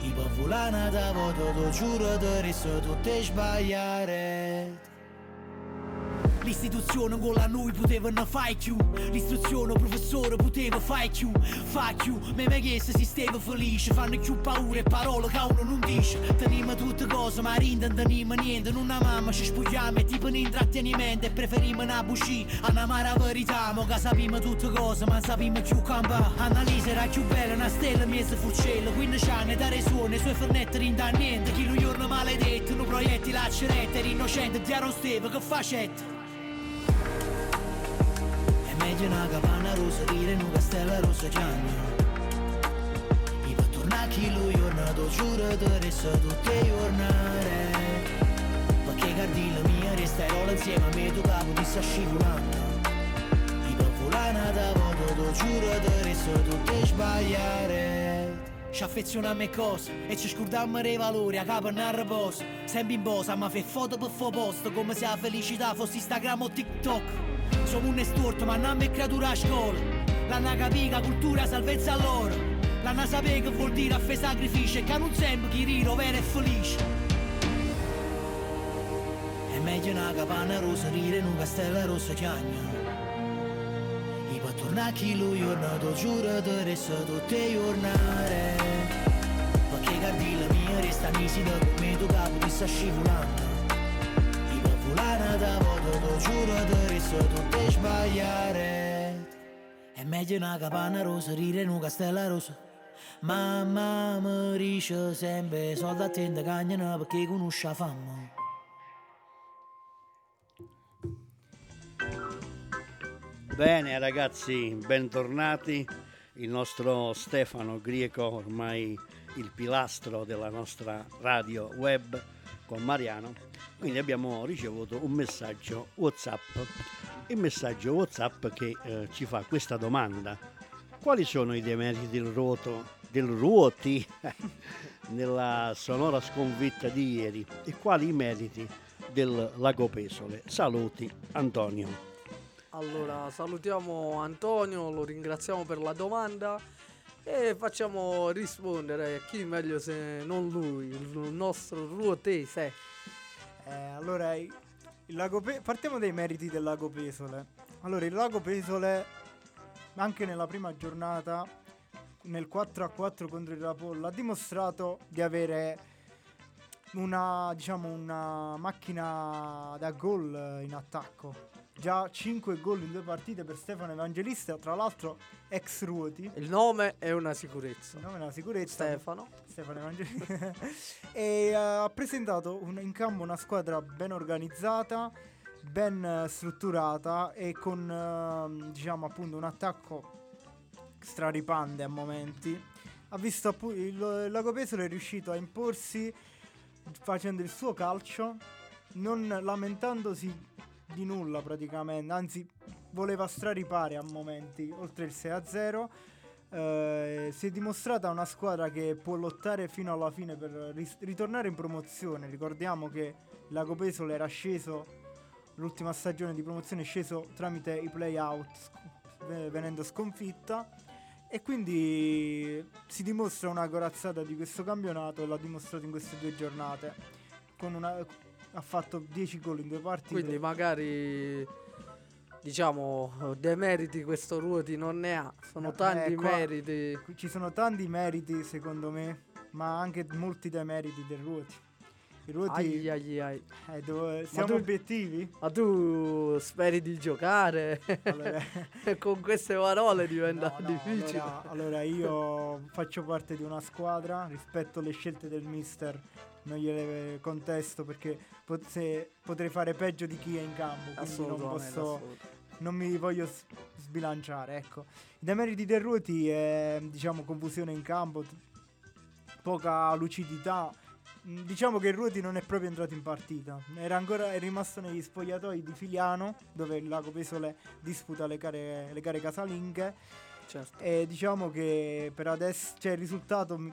I per volare da voto, giuro ti resta tutte sbagliare L'istituzione con la noi potevano fare più. L'istruzione professore poteva fare più. Fa più, me mi chiesto se stava felice. Fanno più paura e parole che uno non dice. Teniamo tutte cose ma rinde non teniamo niente. Non una mamma ci spogliamo e tipo un intrattenimento. E preferiamo una bucì a una mara verità. Mo che sappiamo tutte cose ma non sappiamo più campare Annalisa era più bella una stella mezzo furcello 15 anni dare suono i suoi fernetti rinda niente. Chi lo giorno maledetto, no proiettili a cerette Era innocente, diaro steve che facette meglio una capanna rosa dire in un castello rosso chiagno I per tornare chi lui giorno, tu giuro ti resta tutte giornate Perché cardi la mia resta rola insieme a me tu capo ti sta scivolando. I per volare da voto, giuro ti resta tutte sbagliare Ci affezioniamo a cose e ci scordiamo dei valori a capo non riposo. Sempre in posa, ma fai foto per fo posto come se la felicità fosse Instagram o TikTok. Siamo un estorto, ma non è creatura a scuola. L'hanno capita, cultura, salvezza a loro. L'hanno sapere che vuol dire a fare sacrificio e che non sempre chi riro vero e felice. Meglio una capanna rossa rire in un castello rosso chiagno. I può tornare chi lui giornato giuro di resto tutte le giornate. Perché cardi la mia resta nisida come tu capo sta scivolando. I volare da voto, lo giuro di resto tutte sbagliare. È meglio una capanna rossa rire in un castello rosso. Mamma mi dice sempre soldi attenti cagnano perché conosce la fama. Bene ragazzi, bentornati. Il nostro Stefano Grieco, ormai il pilastro della nostra radio web con Mariano. Quindi abbiamo ricevuto un messaggio WhatsApp. Il messaggio WhatsApp che eh, ci fa questa domanda. Quali sono i demeriti del ruoto, del ruoti nella sonora sconfitta di ieri e quali i meriti del Lago Pesole? Saluti Antonio. Allora, salutiamo Antonio, lo ringraziamo per la domanda e facciamo rispondere chi meglio se non lui, il nostro ruotese. Eh, allora, Pe- partiamo dai meriti del lago Pesole. Allora, il lago Pesole, anche nella prima giornata, nel 4 a 4 contro il Rapolla, ha dimostrato di avere una, diciamo, una macchina da gol in attacco. Già 5 gol in due partite per Stefano Evangelista, tra l'altro ex Ruoti. Il nome è una sicurezza. Il nome è una sicurezza. Stefano. Stefano Evangelista. e eh, ha presentato un- in campo una squadra ben organizzata, ben eh, strutturata e con ehm, diciamo appunto un attacco straripante a momenti. Ha visto appunto il, il Lago Pesaro è riuscito a imporsi facendo il suo calcio, non lamentandosi di nulla praticamente, anzi voleva straripare a momenti, oltre il 6-0. Eh, si è dimostrata una squadra che può lottare fino alla fine per ris- ritornare in promozione. Ricordiamo che Lago Pesole era sceso l'ultima stagione di promozione, è sceso tramite i play-out, sc- ve- venendo sconfitta. E quindi si dimostra una corazzata di questo campionato l'ha dimostrato in queste due giornate. Con una, ha fatto 10 gol in due partite. Quindi magari diciamo demeriti questo Ruoti non ne ha, sono No, tanti eh, qua- meriti. Ci sono tanti meriti secondo me, ma anche molti demeriti del Ruoti. Il Ruoti Ai, ai, ai. eh, dove- siamo tu- obiettivi? Ma tu speri di giocare? Allora- Con queste parole diventa No, no, difficile. Allora, allora io faccio parte di una squadra, rispetto le scelte del mister, non gliele contesto perché pot- potrei fare peggio di chi è in campo, quindi non Assolutamente, posso assolutamente. non mi voglio s- sbilanciare, ecco. I demeriti del Ruoti è, diciamo, confusione in campo, t- poca lucidità. Mm, Diciamo che il Ruoti non è proprio entrato in partita, era ancora è rimasto negli spogliatoi di Filiano, dove il Lago Pesole disputa le gare, le gare casalinghe. Certo. E diciamo che per adesso, cioè il risultato mi-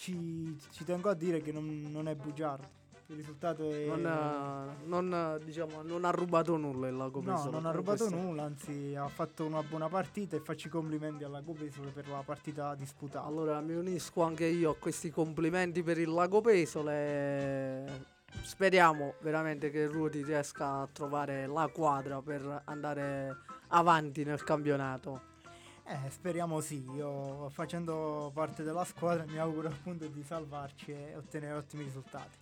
ci, ci tengo a dire che non, non è bugiardo. Il risultato è. Non, ha- non ha, diciamo, non ha rubato nulla il Lago No, Pesaro, non ha rubato questo. nulla, anzi ha fatto una buona partita e faccio i complimenti alla Pesole per la partita disputata. Allora mi unisco anche io a questi complimenti per il Lago Pesole. Speriamo veramente che Ruoti riesca a trovare la quadra per andare avanti nel campionato. Eh, speriamo sì, io facendo parte della squadra mi auguro appunto di salvarci e ottenere ottimi risultati.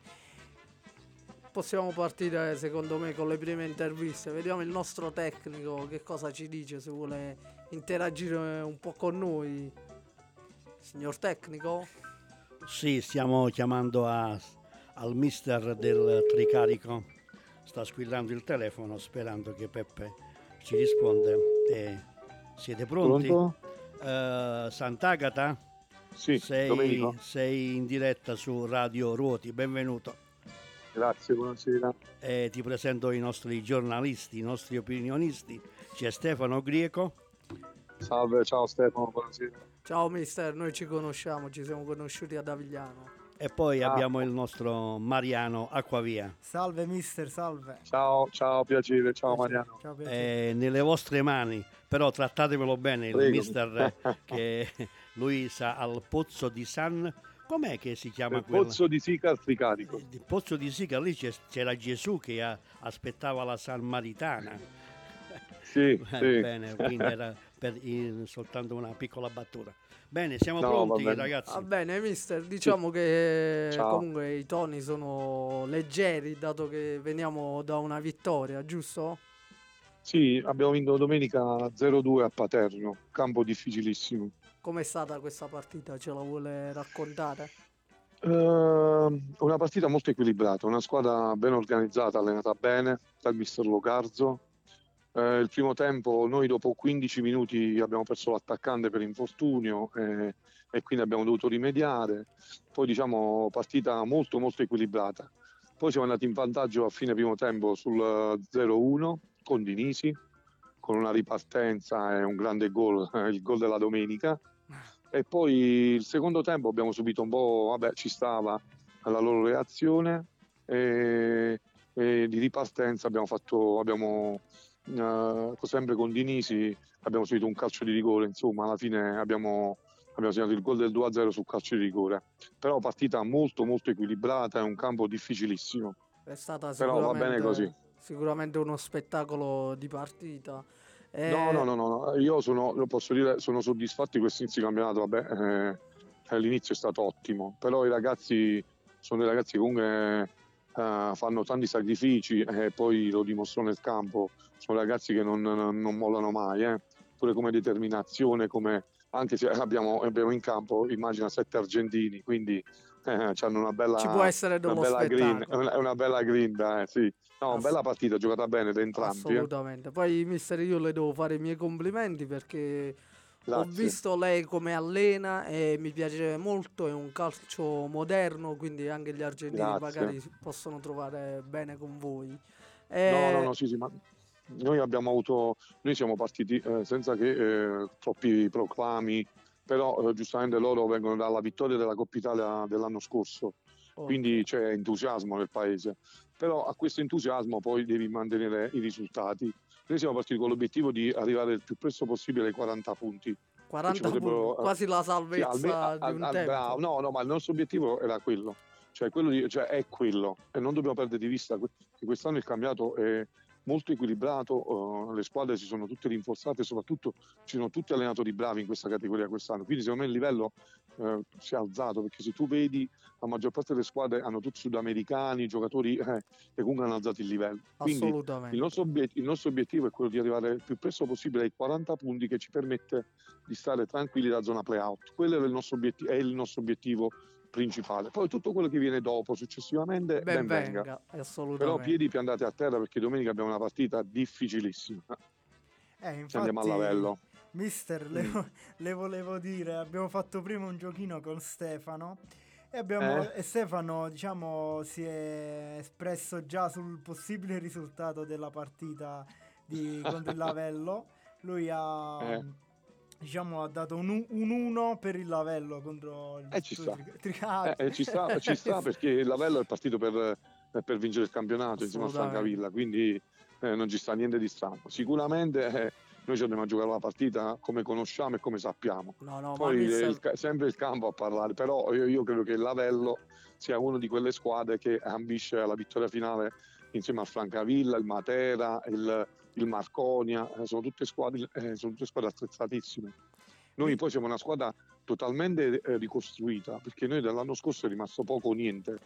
Possiamo partire secondo me con le prime interviste. Vediamo il nostro tecnico che cosa ci dice, se vuole interagire un po' con noi. Signor tecnico? Sì, stiamo chiamando a- al mister del Tricarico. Sta squillando il telefono sperando che Peppe ci risponde. E siete pronti? Pronto? Eh, Sant'Agata? Sì, sei, Domenico. sei in diretta su Radio Ruoti, benvenuto. Grazie, buonasera. Eh, ti presento i nostri giornalisti, i nostri opinionisti. C'è Stefano Grieco, Salve, ciao Stefano, buonasera. Ciao mister, noi ci conosciamo, ci siamo conosciuti ad Avigliano. E poi Ah. abbiamo il nostro Mariano Acquavia. Salve mister, salve. Ciao, ciao, piacere, ciao Mariano. Ciao, piacere. È nelle vostre mani, però trattatevelo bene il Prego. mister che lui sa al Pozzo di San... Com'è che si chiama Il quello? pozzo di Sica al Tricarico. Il Pozzo di Sica, lì c'è- c'era Gesù che aspettava la Salmaritana. Sì, Eh, sì. Bene, quindi era per in- soltanto una piccola battuta. Bene, siamo No, pronti va bene. ragazzi. Va bene mister, diciamo che Ciao. comunque i toni sono leggeri dato che veniamo da una vittoria, giusto? Sì, abbiamo vinto domenica 0-2 a Paterno, campo difficilissimo. Com'è stata questa partita? Ce la vuole raccontare? Ehm, una partita molto equilibrata, una squadra ben organizzata, allenata bene dal mister Locarzo. Eh, il primo tempo noi dopo 15 minuti abbiamo perso l'attaccante per infortunio eh, e quindi abbiamo dovuto rimediare. Poi diciamo partita molto molto equilibrata. Poi siamo andati in vantaggio a fine primo tempo sul eh, 0-1 con Dinisi, con una ripartenza e un grande gol, il gol della domenica. E poi il secondo tempo abbiamo subito un po', vabbè, ci stava la loro reazione e, e di ripartenza abbiamo fatto, abbiamo eh, sempre con Dinisi abbiamo subito un calcio di rigore, insomma alla fine abbiamo, abbiamo segnato il gol del 2-0 sul calcio di rigore. Però partita molto molto equilibrata, è un campo difficilissimo. È stata Però va bene così. Sicuramente uno spettacolo di partita. Eh, No, no, no, no, io sono, lo posso dire, sono soddisfatto di questo inizio campionato, vabbè, eh, l'inizio è stato ottimo, però i ragazzi sono dei ragazzi che comunque eh, fanno tanti sacrifici e poi lo dimostrano nel campo, sono ragazzi che non, non- mollano mai, eh. pure come determinazione, come, anche se abbiamo, abbiamo in campo, immagina sette argentini, quindi eh, hanno una bella, Ci può essere una bella green, una, una bella grinta, eh, sì. No, Ass- bella partita, giocata bene da entrambi. eh. Assolutamente. Poi, mister, io le devo fare i miei complimenti perché ho Grazie. visto lei come allena e mi piace molto. È un calcio moderno, quindi anche gli argentini Grazie. magari si possono trovare bene con voi. No, Eh, no, no, sì, sì, ma noi abbiamo avuto, noi siamo partiti eh, senza che eh, troppi proclami, però eh, giustamente loro vengono dalla vittoria della Coppa Italia dell'anno scorso, quindi c'è entusiasmo nel paese. Però a questo entusiasmo poi devi mantenere i risultati. Noi siamo partiti con l'obiettivo di arrivare il più presto possibile ai 40 punti. 40 potrebbero, punti, eh, quasi la Sì, salvezza alme- a- di un a- tempo. bravo. No, no, ma il nostro obiettivo era quello, cioè, quello di- cioè è quello e non dobbiamo perdere di vista che quest'anno il campionato è molto equilibrato, eh, le squadre si sono tutte rinforzate, soprattutto ci sono tutti allenatori bravi in questa categoria quest'anno, quindi secondo me il livello eh, si è alzato perché se tu vedi la maggior parte delle squadre hanno tutti sudamericani, giocatori eh, che comunque hanno alzato il livello. Quindi Assolutamente. il nostro, obiet- il nostro obiettivo è quello di arrivare il più presto possibile ai 40 punti che ci permette di stare tranquilli da zona playout. Quello è il nostro, obiet- è il nostro obiettivo principale. Poi tutto quello che viene dopo, successivamente, Ben ben, venga. venga, Però assolutamente. piedi piantati a terra perché domenica abbiamo una partita difficilissima. Eh, Se andiamo a infatti, Lavello. Mister, le, Mm. le volevo dire, abbiamo fatto prima un giochino con Stefano e, abbiamo, Eh? e Stefano diciamo, si è espresso già sul possibile risultato della partita di, contro il Lavello. Lui ha, Eh. Diciamo, ha dato un, u- un 1 per il Lavello contro il Eh, ci sta. Tri- Tri- ah, Eh, eh, ci, sta, ci sta perché il Lavello è partito per, eh, per vincere il campionato insieme a. Francavilla, quindi eh, non ci sta niente di strano. Sicuramente eh, noi ci dobbiamo giocare la partita come conosciamo e come sappiamo. No, no, Poi mister- il ca- sempre il campo a parlare, però io, io credo che il Lavello sia una di quelle squadre che ambisce alla vittoria finale insieme a Francavilla, il Matera, il, il Marconia, eh, sono, tutte squadre, eh, sono tutte squadre attrezzatissime. Noi poi siamo una squadra totalmente eh, ricostruita, perché noi dall'anno scorso è rimasto poco o niente,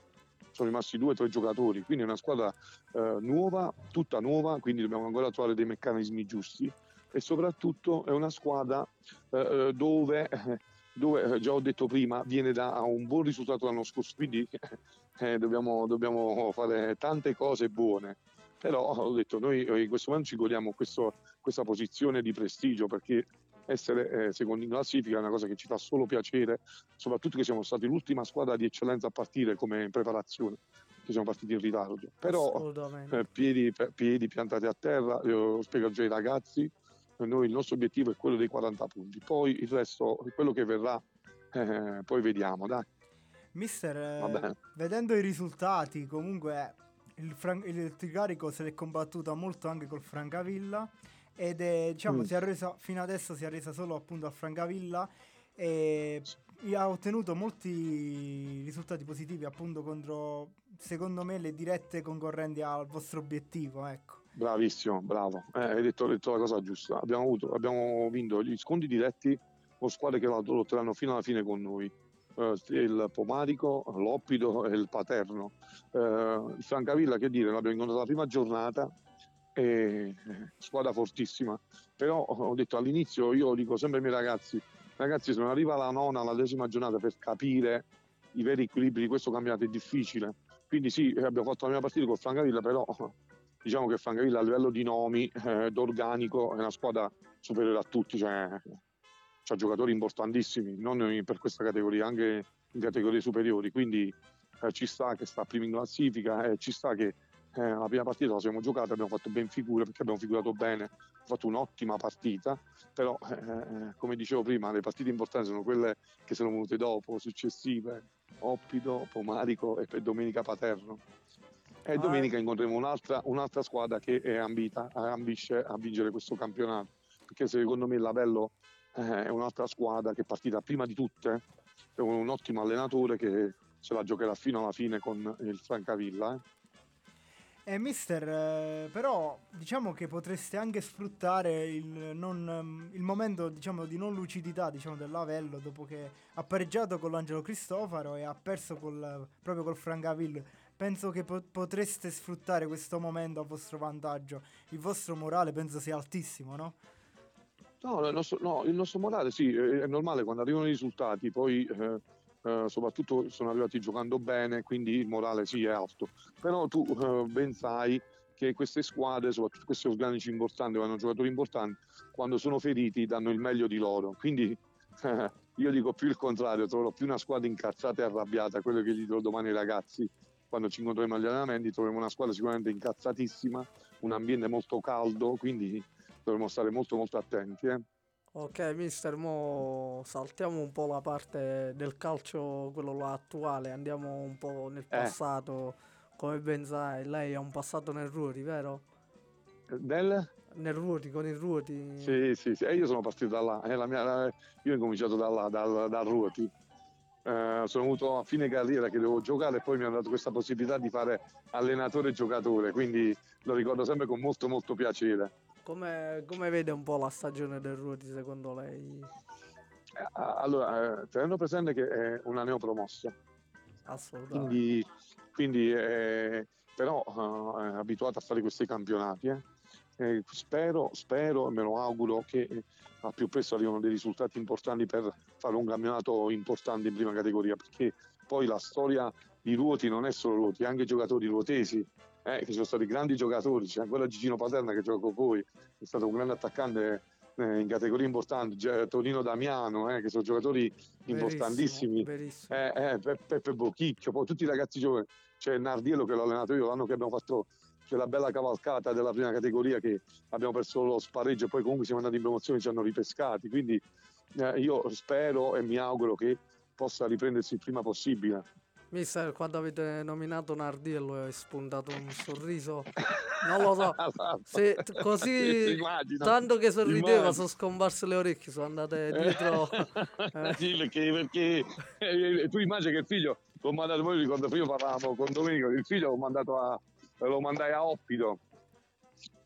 sono rimasti due o tre giocatori, quindi è una squadra eh, nuova, tutta nuova, quindi dobbiamo ancora trovare dei meccanismi giusti e soprattutto è una squadra eh, eh, dove, eh, dove, già ho detto prima, viene da un buon risultato l'anno scorso, quindi eh, dobbiamo, dobbiamo fare tante cose buone. Però ho detto, noi eh, in questo momento ci godiamo questo- questa posizione di prestigio perché essere eh, secondi in classifica è una cosa che ci fa solo piacere, soprattutto che siamo stati l'ultima squadra di eccellenza a partire come preparazione, che siamo partiti in ritardo. Però eh, piedi, pe- piedi piantati a terra, io spiego già ai ragazzi, noi il nostro obiettivo è quello dei 40 punti, poi il resto, quello che verrà, eh, poi vediamo, dai. Mister, eh, vedendo i risultati, comunque il, Fran- il Tricarico se l'è combattuta molto anche col Francavilla ed è, diciamo, mm. si è resa, fino adesso si è resa solo appunto a Francavilla e ha ottenuto molti risultati positivi appunto contro, secondo me, le dirette concorrenti al vostro obiettivo, ecco. Bravissimo, bravo, eh, hai, detto, hai, detto, la cosa giusta. Abbiamo, avuto, abbiamo vinto gli scontri diretti con squadre che lotteranno fino alla fine con noi. Uh, il Pomarico, l'Oppido e il Paterno. Il Francavilla, che dire, l'abbiamo incontrato la prima giornata, e, squadra fortissima. Però ho detto all'inizio, io dico sempre ai miei ragazzi, ragazzi se non arriva la nona, la decima giornata per capire i veri equilibri di questo campionato è difficile. Quindi sì, abbiamo fatto la mia partita con Francavilla, però diciamo che Francavilla a livello di nomi, eh, d'organico, è una squadra superiore a tutti, cioè ha giocatori importantissimi, non per questa categoria, anche in categorie superiori, quindi eh, ci sta che sta prima in classifica, eh, ci sta che eh, la prima partita la siamo giocata, abbiamo fatto ben figure perché abbiamo figurato bene, abbiamo fatto un'ottima partita, però eh, eh, come dicevo prima le partite importanti sono quelle che sono venute dopo, successive, Oppido, Pomarico e per domenica Paterno. E domenica incontreremo un'altra, un'altra squadra che è ambita, ambisce a vincere questo campionato, perché secondo me Lavello eh, è un'altra squadra che è partita prima di tutte, è un ottimo allenatore che se la giocherà fino alla fine con il Francavilla. Eh. Eh, mister, eh, però diciamo che potreste anche sfruttare il, non, il momento diciamo, di non lucidità diciamo, dell'Avello dopo che ha pareggiato con l'Angelo Cristofaro e ha perso col, proprio col Francaville penso che po- potreste sfruttare questo momento a vostro vantaggio. Il vostro morale penso sia altissimo, no? No, il nostro, no, il nostro morale sì, è normale quando arrivano i risultati, poi eh, eh, soprattutto sono arrivati giocando bene, quindi il morale sì è alto. Però tu eh, ben sai che queste squadre, soprattutto questi organici importanti, che hanno giocatori importanti, quando sono feriti danno il meglio di loro. Quindi io dico più il contrario, troverò più una squadra incazzata e arrabbiata, quello che gli dirò domani ai ragazzi, quando ci incontreremo agli allenamenti troveremo una squadra sicuramente incazzatissima, un ambiente molto caldo, quindi dovremo stare molto molto attenti. Eh. Ok, mister, mo saltiamo un po' la parte del calcio, quello là attuale, andiamo un po' nel eh. passato. Eh. Come ben sai, lei ha un passato nel Ruoti, vero? Nel? Nel Ruoti, con i Ruoti. Sì, sì, sì. E io sono partito da là. Eh, mia, io ho cominciato da là, dal, dal Ruoti. Eh, sono avuto a fine carriera che devo giocare e poi mi hanno dato questa possibilità di fare allenatore e giocatore, quindi lo ricordo sempre con molto molto piacere. Come, come vede un po' la stagione del Ruoti secondo lei? Eh, allora, eh, tenendo presente che è una neopromossa, assolutamente. Quindi, quindi eh, però eh, abituata a fare questi campionati. Eh. Eh, spero, spero e me lo auguro che eh, al più presto arrivino dei risultati importanti per fare un campionato importante in prima categoria, perché poi la storia di Ruoti non è solo Ruoti, anche giocatori ruotesi, eh, che sono stati grandi giocatori, c'è ancora Gigino Paterna che gioca con voi, è stato un grande attaccante eh, in categorie importanti, Tonino Damiano, eh, che sono giocatori importantissimi, verissimo. Eh, Peppe Bocchicchio, poi tutti i ragazzi giovani, c'è Nardiello che l'ho allenato io l'anno che abbiamo fatto quella bella cavalcata della prima categoria che abbiamo perso lo spareggio e poi comunque siamo andati in promozione e ci hanno ripescati. Quindi eh, io spero e mi auguro che possa riprendersi il prima possibile. Mister, quando avete nominato Nardiello è spuntato un sorriso. Non lo so. Se, così tanto che sorrideva, sono scomparse le orecchie, sono andate dietro. eh. Sì, perché, perché eh, tu immagini che il figlio l'ho mandato, poi ricordo io parlavamo con Domenico, il figlio l'ho mandato a, lo mandai a Oppido.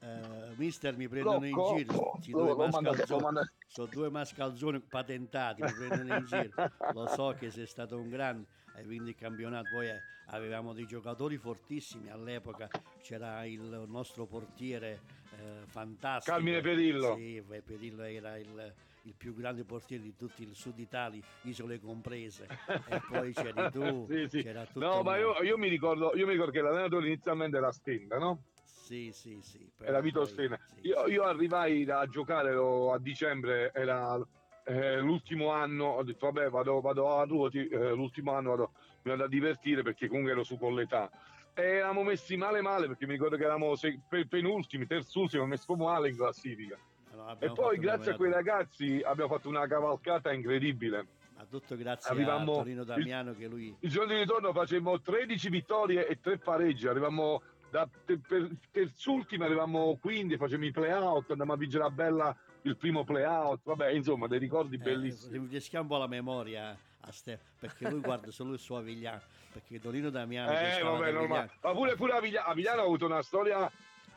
Uh, mister mi prendono Locco, in giro ci due mascalzoni, sono due mascalzoni patentati mi prendono in giro lo so che sei stato un grande hai vinto il campionato poi eh, avevamo dei giocatori fortissimi all'epoca c'era il nostro portiere eh, fantastico Carmine Perillo sì, Perillo era il, il più grande portiere di tutto il sud Italia, isole comprese. e poi c'eri tu, sì, sì. c'era tutto. No, ma io, io, mi ricordo, io mi ricordo che l'allenatore inizialmente era Stenda, no? Sì, sì, sì. Era Vito Stenda. Sì, io, io, arrivai a giocare a dicembre, era eh, l'ultimo anno, ho detto vabbè vado, vado a ruoti, eh, l'ultimo anno vado, mi vado a divertire perché comunque ero su con l'età. E eravamo messi male male perché mi ricordo che eravamo se, penultimi, terzultimi, messo male in classifica No, E abbiamo poi grazie a quei ragazzi abbiamo fatto una cavalcata incredibile. Ma tutto grazie Arrivammo- a Torino Damiano che lui Il giorno di ritorno facemmo 13 vittorie e 3 pareggi, arrivammo da te- per terzultimi, arrivammo quindi, facemmo i play-out, andammo a vincere a Bella il primo play-out, vabbè insomma dei ricordi eh, bellissimi. rinfreschiamo un po' la memoria a Ste, perché lui guarda solo il suo Avigliano, perché Torino Damiano che Eh, vabbè, normale. Avigliano- Ma pure, pure Aviglia- Avigliano ha avuto una storia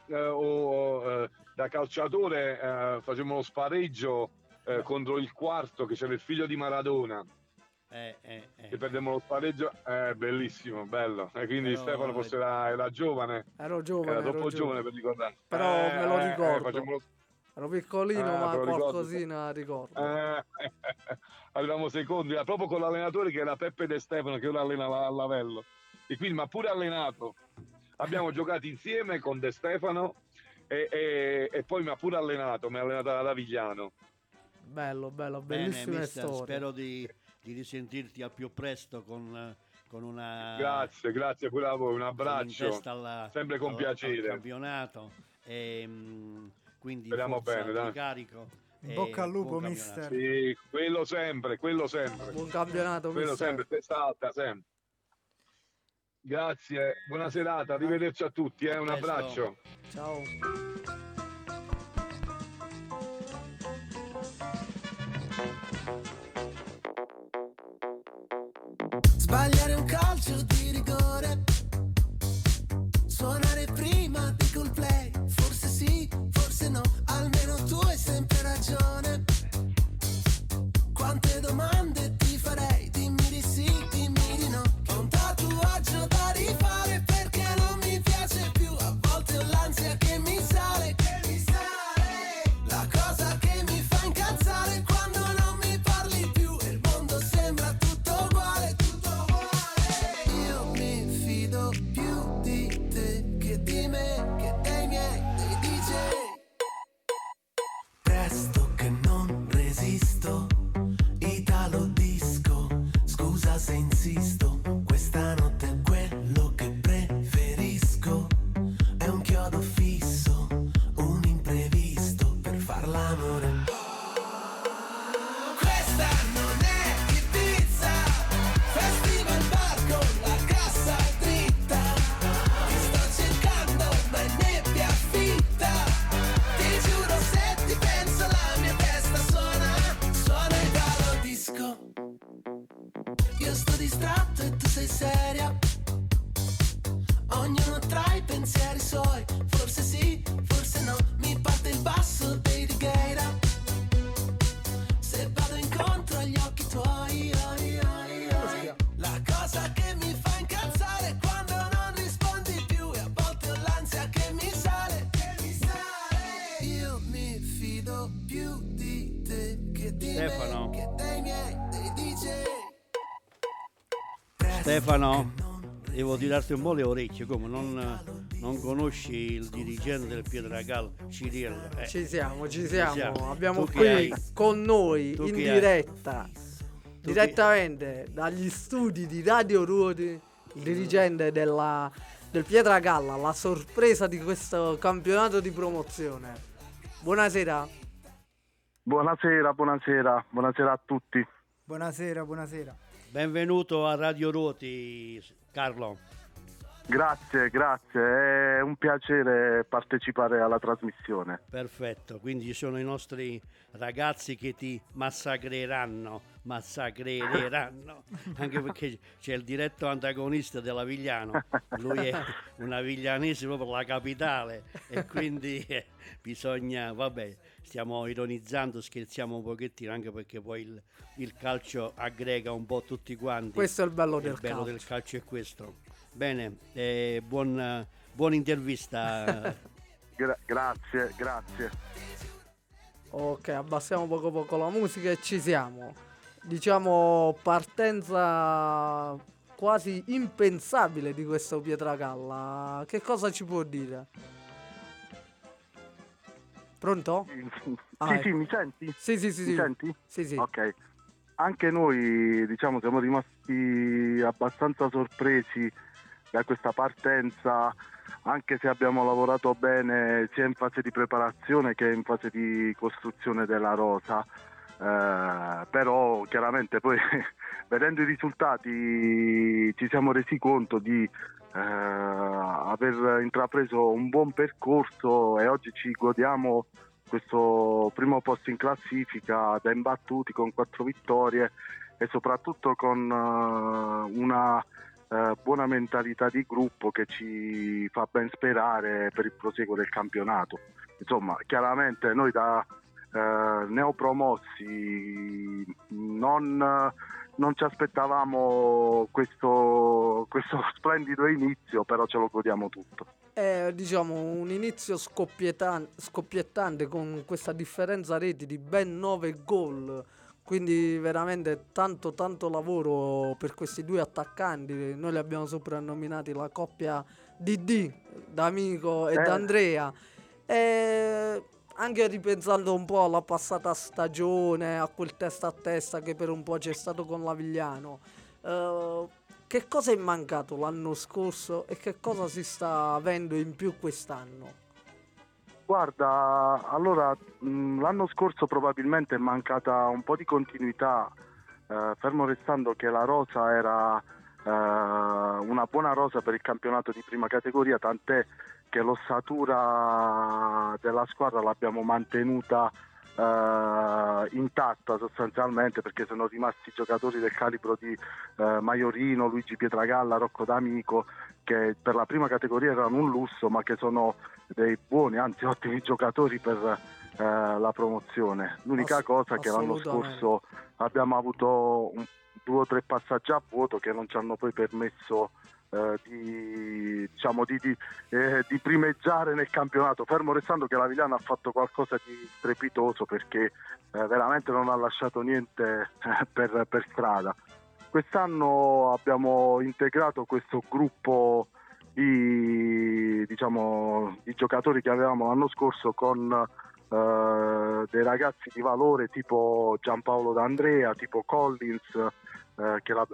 eh, o- eh, da calciatore, eh, facevamo lo spareggio eh, contro il quarto che c'era il figlio di Maradona eh, eh, eh. e perdemmo lo spareggio, eh, bellissimo, bello. E quindi Però- Stefano forse era, era giovane, Ero giovane, era troppo giovane giovane. per ricordare. Però Eh, me lo eh, eh, ricordo. lo- Ero piccolino, Ah, ma qualcosina ricordo. Eh, arrivavamo secondi, era proprio con l'allenatore che era Peppe De Stefano che ora allena a Lavello. E quindi, ma pure allenato. Abbiamo giocato insieme con De Stefano e, e- e poi mi ha pure allenato, mi ha allenato ad Avigliano. Bello, bello, Bene, bellissime mister, storie. spero di, di risentirti al più presto con, con una Grazie, grazie pure a voi, un abbraccio. alla- sempre con al- piacere. al campionato e mm, quindi Speriamo forza bene, dai. carico In bocca al lupo, mister. Sì, quello sempre, quello sempre. Buon campionato, Quello mister. sempre, testa alta, sempre. Grazie, buona serata, arrivederci a tutti, eh, un abbraccio. Ciao. Sbagliare un calcio di rigore. Suonare prima di col play. Forse sì, forse no. Almeno tu hai sempre ragione. Quante domande Stefano devo tirarti un po' le orecchie come non, non conosci il dirigente del Pietragal Ciriello eh, Ci siamo, ci siamo. siamo. Abbiamo Tu qui hai? con noi Tu in diretta, direttamente dagli studi di Radio Ruoti, il dirigente della, del Pietragalla, la sorpresa di questo campionato di promozione. Buonasera. Buonasera, buonasera, buonasera a tutti. Buonasera, buonasera. Benvenuto a Radio Ruoti Carlo. Grazie, grazie, è un piacere partecipare alla trasmissione. perfetto quindi ci sono i nostri ragazzi che ti massacreranno massacreranno. Anche perché c'è il diretto antagonista dell'Avigliano. Lui è un aviglianese proprio la capitale e quindi eh, bisogna vabbè stiamo ironizzando scherziamo un pochettino anche perché poi il, il calcio aggrega un po' tutti quanti Questo è il bello del il bello calcio. del calcio è questo bene eh, buon, buona intervista Gra- grazie, grazie. Ok, abbassiamo poco poco la musica e ci siamo. Diciamo partenza quasi impensabile di questo Pietragalla. Che cosa ci può dire? Pronto? Sì, Ah, sì, ecco. mi senti? Sì, sì, sì, Mi sì. senti? Sì, sì. Ok. Anche noi, diciamo, siamo rimasti abbastanza sorpresi da questa partenza anche se abbiamo lavorato bene sia in fase di preparazione che in fase di costruzione della rosa, eh, però chiaramente poi vedendo i risultati ci siamo resi conto di aver intrapreso un buon percorso e oggi ci godiamo questo primo posto in classifica da imbattuti con quattro vittorie e soprattutto con uh, una uh, buona mentalità di gruppo che ci fa ben sperare per il proseguo del campionato. Insomma, chiaramente noi da uh, neopromossi non, non ci aspettavamo questo, questo splendido inizio, però ce lo godiamo tutto. È diciamo un inizio scoppiettante con questa differenza reti di ben 9 gol. Quindi veramente tanto tanto lavoro per questi due attaccanti. Noi li abbiamo soprannominati la coppia DD, D'Amico e Eh. D'Andrea. E anche ripensando un po' alla passata stagione, a quel testa a testa che per un po' c'è stato con l'Avigliano. eh, che cosa è mancato l'anno scorso e che cosa si sta avendo in più quest'anno? Guarda, allora mh, l'anno scorso probabilmente è mancata un po' di continuità, eh, fermo restando che la rosa era eh, una buona rosa per il campionato di prima categoria, tant'è che l'ossatura della squadra l'abbiamo mantenuta eh, intatta sostanzialmente perché sono rimasti giocatori del calibro di eh, Maiorino, Luigi Pietragalla, Rocco D'Amico che per la prima categoria erano un lusso ma che sono dei buoni, anzi ottimi giocatori per eh, la promozione. L'unica Ass- cosa è che l'anno scorso abbiamo avuto un- due o tre passaggi a vuoto che non ci hanno poi permesso eh, di, diciamo, di, di, eh, di primeggiare nel campionato, fermo restando che la Vigliana ha fatto qualcosa di strepitoso perché eh, veramente non ha lasciato niente eh, per, per strada. Quest'anno abbiamo integrato questo gruppo di, diciamo, di giocatori che avevamo l'anno scorso con eh, dei ragazzi di valore tipo Giampaolo D'Andrea, tipo Collins, eh, che la-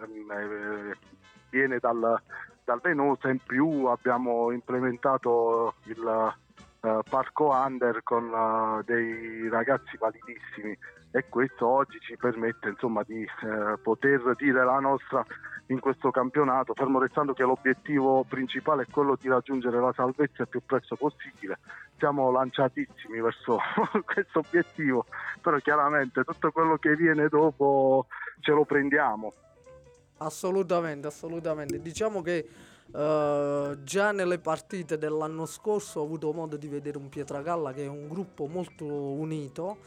viene dal, dal Venosa. In più abbiamo implementato il eh, parco under con eh, dei ragazzi validissimi e questo oggi ci permette insomma di eh, poter dire la nostra in questo campionato, fermo restando che l'obiettivo principale è quello di raggiungere la salvezza il più presto possibile. Siamo lanciatissimi verso questo obiettivo, però chiaramente tutto quello che viene dopo ce lo prendiamo. Assolutamente, assolutamente. Diciamo che eh, già nelle partite dell'anno scorso ho avuto modo di vedere un Pietragalla che è un gruppo molto unito,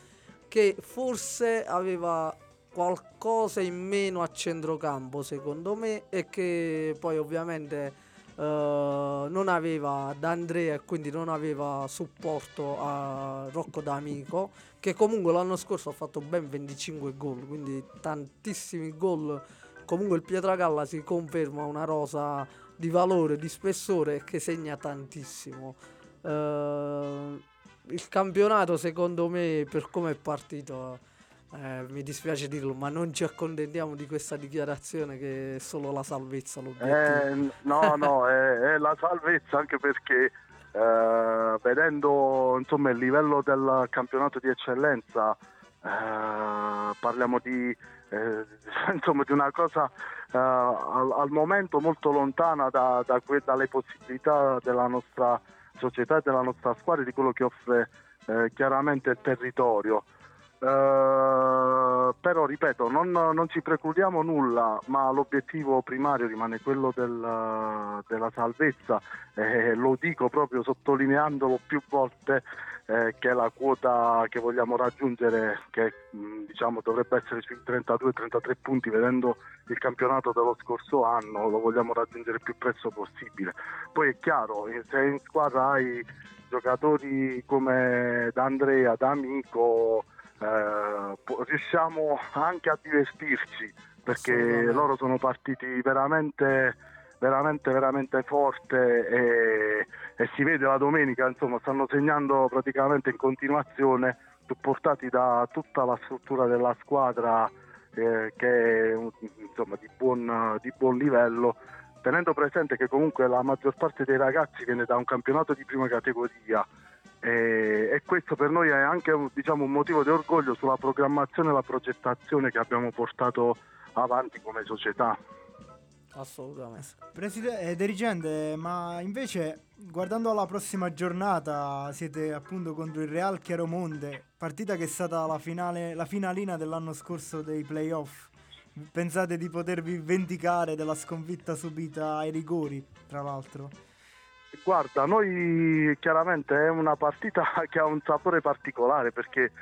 che forse aveva qualcosa in meno a centrocampo secondo me e che poi ovviamente eh, non aveva D'Andrea e quindi non aveva supporto a Rocco D'Amico che comunque l'anno scorso ha fatto ben 25 gol quindi tantissimi gol comunque il Pietragalla si conferma una rosa di valore, di spessore che segna tantissimo. Eh, il campionato secondo me per come è partito eh, mi dispiace dirlo ma non ci accontentiamo di questa dichiarazione che è solo la salvezza. Eh, no, no, è, è la salvezza anche perché eh, vedendo insomma, il livello del campionato di eccellenza eh, parliamo di, eh, insomma, di una cosa eh, al, al momento molto lontana da- da que- dalle possibilità della nostra società e della nostra squadra di quello che offre eh, chiaramente il territorio. Eh, però ripeto, non, non ci precludiamo nulla, ma l'obiettivo primario rimane quello del- della salvezza e lo dico proprio sottolineandolo più volte eh, che è la quota che vogliamo raggiungere, che mh, diciamo dovrebbe essere sui 32-33 punti, vedendo il campionato dello scorso anno, lo vogliamo raggiungere il più presto possibile. Poi è chiaro, eh, se in squadra hai giocatori come D'Andrea, D'Amico, eh, riusciamo anche a divertirci perché loro sono partiti veramente veramente veramente forte e, e si vede la domenica insomma stanno segnando praticamente in continuazione supportati da tutta la struttura della squadra eh, che è insomma di buon, di buon livello tenendo presente che comunque la maggior parte dei ragazzi viene da un campionato di prima categoria e, e questo per noi è anche diciamo, un motivo di orgoglio sulla programmazione e la progettazione che abbiamo portato avanti come società. Assolutamente. Preside- eh, dirigente, ma invece guardando alla prossima giornata siete appunto contro il Real Chiaromonte, partita che è stata la, finale, la finalina dell'anno scorso dei playoff. Pensate di potervi vendicare della sconfitta subita ai rigori, tra l'altro? Guarda, noi chiaramente è una partita che ha un sapore particolare perché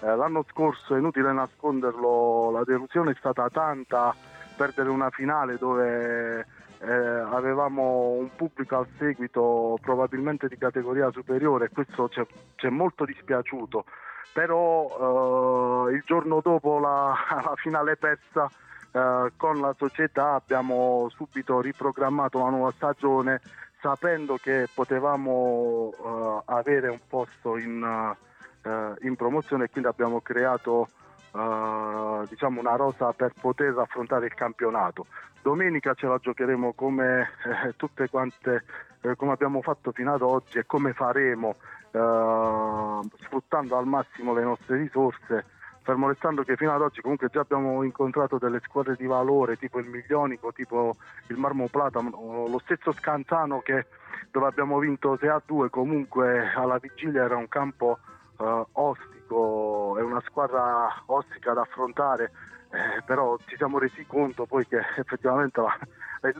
eh, l'anno scorso, è inutile nasconderlo, la delusione è stata tanta, perdere una finale dove eh, avevamo un pubblico al seguito probabilmente di categoria superiore questo ci è molto dispiaciuto, però eh, il giorno dopo la, la finale persa eh, con la società abbiamo subito riprogrammato la nuova stagione sapendo che potevamo uh, avere un posto in, uh, in, promozione e quindi abbiamo creato uh, diciamo una rosa per poter affrontare il campionato. Domenica ce la giocheremo come eh, tutte quante eh, come abbiamo fatto fino ad oggi e come faremo sfruttando al massimo le nostre risorse fermo restando che fino ad oggi comunque già abbiamo incontrato delle squadre di valore tipo il Miglionico, tipo il Marmo Plata, lo stesso Scanzano che dove abbiamo vinto 6 a 2 comunque alla vigilia era un campo uh, ostico, è una squadra ostica da affrontare, eh, però ci siamo resi conto poi che effettivamente la,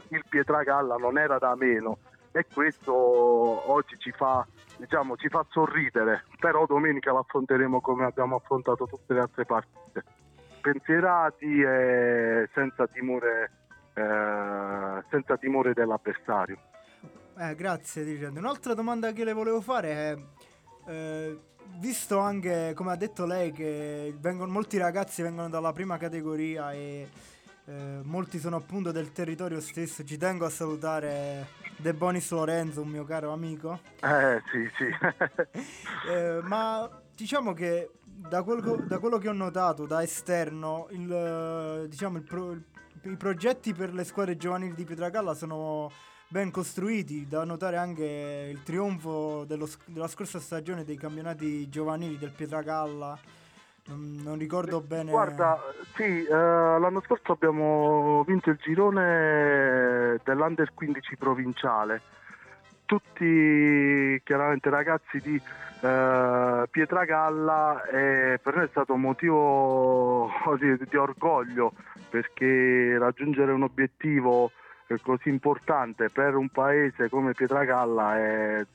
il Pietragalla non era da meno e questo oggi ci fa, diciamo, ci fa sorridere, però domenica l'affronteremo come abbiamo affrontato tutte le altre partite, pensierati e senza timore, eh, senza timore dell'avversario. Eh, grazie dirigente. Un'altra domanda che le volevo fare è, eh, visto anche come ha detto lei che vengono, molti ragazzi vengono dalla prima categoria e eh, molti sono appunto del territorio stesso. Ci tengo a salutare De Bonis Lorenzo, un mio caro amico. Eh sì, sì. eh, ma diciamo che da quello, da quello, che ho notato da esterno, il, diciamo, il pro, i progetti per le squadre giovanili di Pietragalla sono ben costruiti. Da notare anche il trionfo dello, della scorsa stagione dei campionati giovanili del Pietragalla non, non ricordo bene. Guarda, sì, eh, l'anno scorso abbiamo vinto il girone dell'Under 15 provinciale. Tutti chiaramente ragazzi di eh, Pietragalla e per noi è stato un motivo di, di orgoglio perché raggiungere un obiettivo così importante per un paese come Pietragalla è,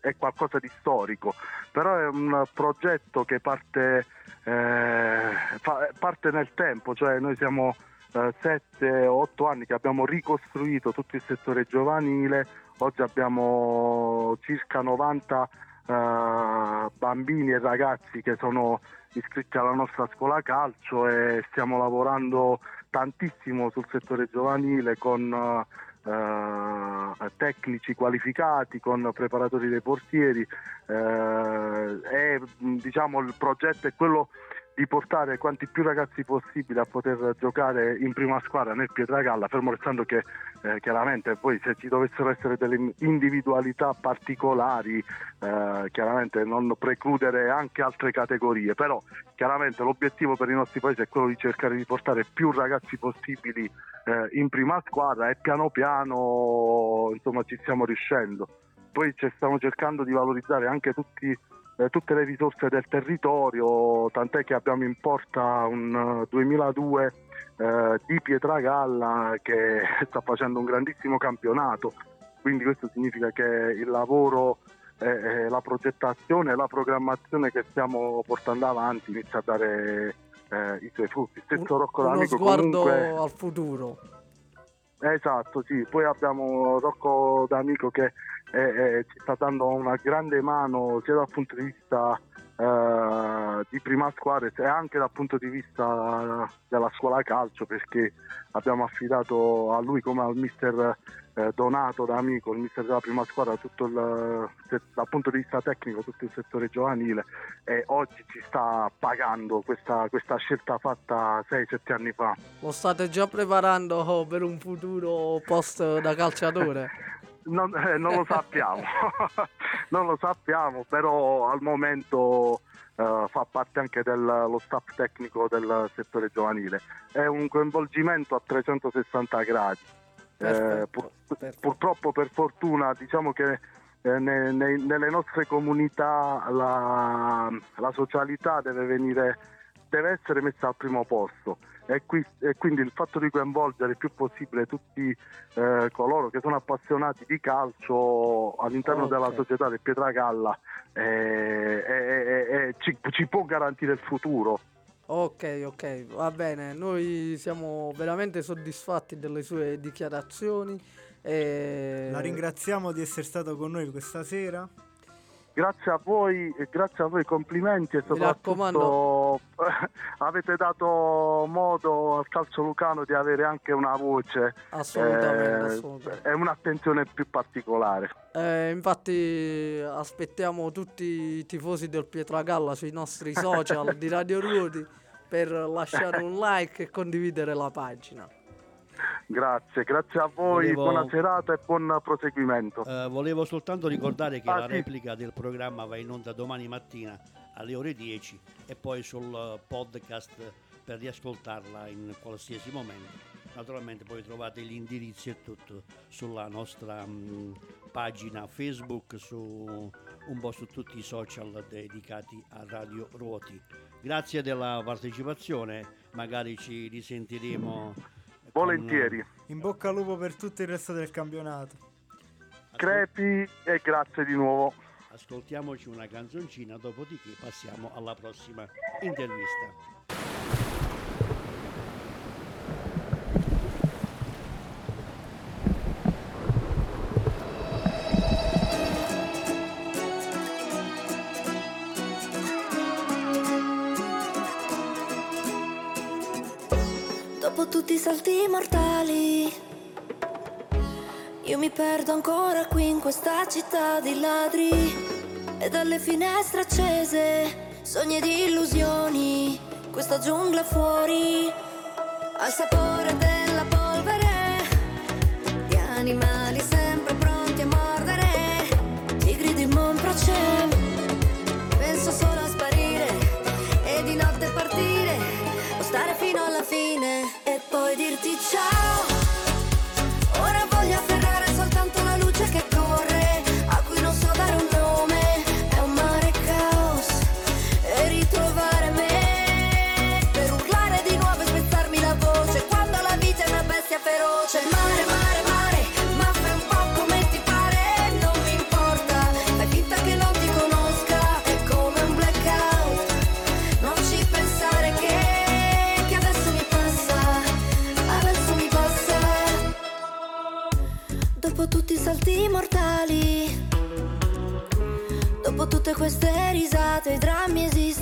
è, qualcosa di storico, però è un progetto che parte, eh, fa, parte nel tempo, cioè noi siamo 7-8 eh, anni che abbiamo ricostruito tutto il settore giovanile, oggi abbiamo circa 90 eh, bambini e ragazzi che sono iscritti alla nostra scuola calcio e stiamo lavorando tantissimo sul settore giovanile con uh, tecnici qualificati, con preparatori dei portieri. Uh, e diciamo il progetto è quello di portare quanti più ragazzi possibile a poter giocare in prima squadra nel Pietragalla, fermo restando che eh, chiaramente poi se ci dovessero essere delle individualità particolari, eh, chiaramente non precludere anche altre categorie, però chiaramente l'obiettivo per i nostri paesi è quello di cercare di portare più ragazzi possibili eh, in prima squadra e piano piano insomma ci stiamo riuscendo. Poi stiamo cercando di valorizzare anche tutti eh, tutte le risorse del territorio, tant'è che abbiamo in porta un 2002 eh, eh, di Pietragalla che sta facendo un grandissimo campionato, quindi questo significa che il lavoro, eh, la progettazione e la programmazione che stiamo portando avanti inizia a dare eh, i suoi frutti. Stesso Rocco Uno D'Amico sguardo comunque... al futuro. Esatto, sì. Poi abbiamo Rocco D'Amico che eh, ci sta dando una grande mano sia dal punto di vista eh, di prima squadra e anche dal punto di vista della scuola calcio perché abbiamo affidato a lui come al mister eh, Donato da amico, il mister della prima squadra, tutto il, dal punto di vista tecnico tutto il settore giovanile e oggi ci sta pagando questa, questa scelta fatta 6-7 anni fa. Lo state già preparando per un futuro post da calciatore? non, eh, non lo sappiamo, non lo sappiamo, però al momento uh, fa parte anche dello staff tecnico del settore giovanile. È un coinvolgimento a 360 gradi. Eh, pur, purtroppo per fortuna diciamo che eh, ne, ne, nelle nostre comunità la, la socialità deve, venire, deve essere messa al primo posto e, qui, e, quindi il fatto di coinvolgere il più possibile tutti eh, coloro che sono appassionati di calcio all'interno okay. della società del Pietragalla eh, eh, ci, ci può garantire il futuro. Ok, ok, va bene. Noi siamo veramente soddisfatti delle sue dichiarazioni. E... La ringraziamo di essere stato con noi questa sera grazie a voi, grazie a voi, complimenti e soprattutto avete dato modo al calcio lucano di avere anche una voce assolutamente, eh, assolutamente. e un'attenzione più particolare. Eh, infatti aspettiamo tutti i tifosi del Pietragalla sui nostri social di Radio Ruoti per lasciare un like e condividere la pagina. Grazie, grazie a voi, volevo... buona serata e buon proseguimento. Uh, volevo soltanto ricordare che ah, la sì. replica del programma va in onda domani mattina alle ore 10 e poi sul podcast per riascoltarla in qualsiasi momento. Naturalmente poi trovate gli indirizzi e tutto sulla nostra mh, pagina Facebook, su un po' su tutti i social dedicati a Radio Ruoti. Grazie della partecipazione, magari ci risentiremo Volentieri. In bocca al lupo per tutto il resto del campionato. Crepi e grazie di nuovo. Ascoltiamoci una canzoncina, dopodiché passiamo alla prossima intervista. Salti mortali. Io mi perdo ancora qui in questa città di ladri e dalle finestre accese, sogni di illusioni, questa giungla fuori, al sapore della polvere, di animali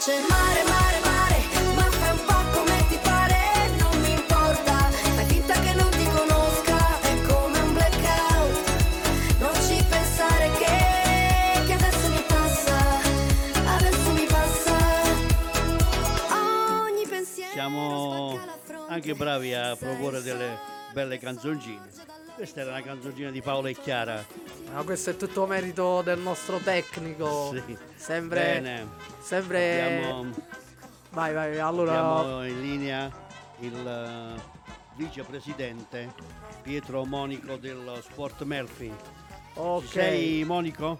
Feroce. Mare, mare, mare, ma fai un po' come ti pare, non mi importa, fai finta che non ti conosca, è come un blackout. Non ci pensare che, che adesso mi passa, adesso mi passa. Ogni pensiero Siamo anche bravi a proporre delle belle canzoncine. Questa era una canzoncina di Paolo e Chiara. Ma questo è tutto merito del nostro tecnico. Sì. Sempre. Bene. Sempre. Abbiamo, vai, vai, allora. abbiamo in linea il eh, vicepresidente Pietro Monico del Sport Melfi. Ok. Ci sei Monico?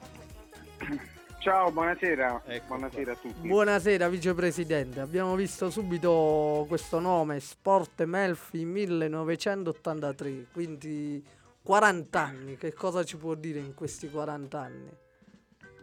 Ciao, buonasera. Ecco buonasera a tutti. Buonasera vicepresidente, abbiamo visto subito questo nome, Sport Melfi 1983, quindi 40 anni, che cosa ci può dire in questi 40 anni?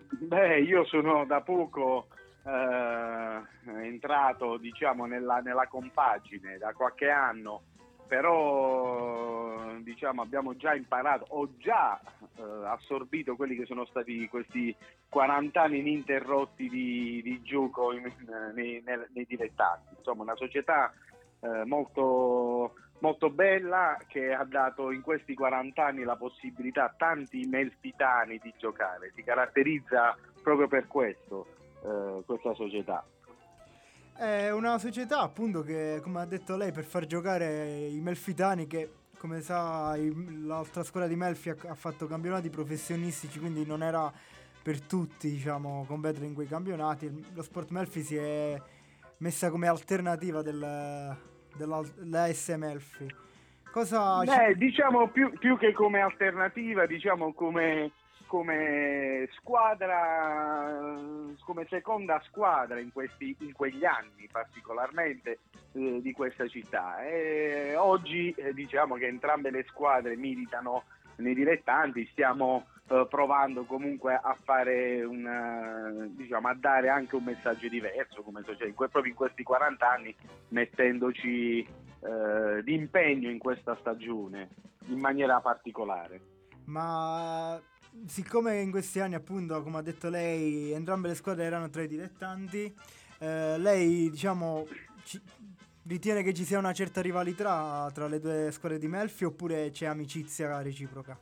Beh, io sono da poco eh, entrato diciamo nella, nella compagine, da qualche anno, però diciamo abbiamo già imparato, ho già eh, assorbito quelli che sono stati questi 40 anni ininterrotti di, di gioco in- nei, nei- nei dilettanti. Insomma, una società eh, molto, molto bella che ha dato in questi 40 anni la possibilità a tanti melfitani di giocare. Si caratterizza proprio per questo eh, questa società. È una società appunto che, come ha detto lei, per far giocare i Melfitani che, come sa, l'altra scuola di Melfi ha, fatto campionati professionistici, quindi non era per tutti, diciamo, competere in quei campionati. Lo Sport Melfi si è messa come alternativa del, della, dell'AS Melfi. Cosa ci- Beh, diciamo più, più che come alternativa, diciamo come, come squadra, come seconda squadra in, questi, in quegli anni particolarmente eh, di questa città. E oggi eh, diciamo che entrambe le squadre militano nei dilettanti, stiamo eh, provando comunque a fare un, eh, diciamo, a dare anche un messaggio diverso come società, que- proprio in questi 40 anni mettendoci eh, di impegno in questa stagione in maniera particolare. Ma siccome in questi anni, appunto, come ha detto lei, entrambe le squadre erano tra i dilettanti, eh, lei, diciamo, ci- ritiene che ci sia una certa rivalità tra le due squadre di Melfi oppure c'è amicizia reciproca?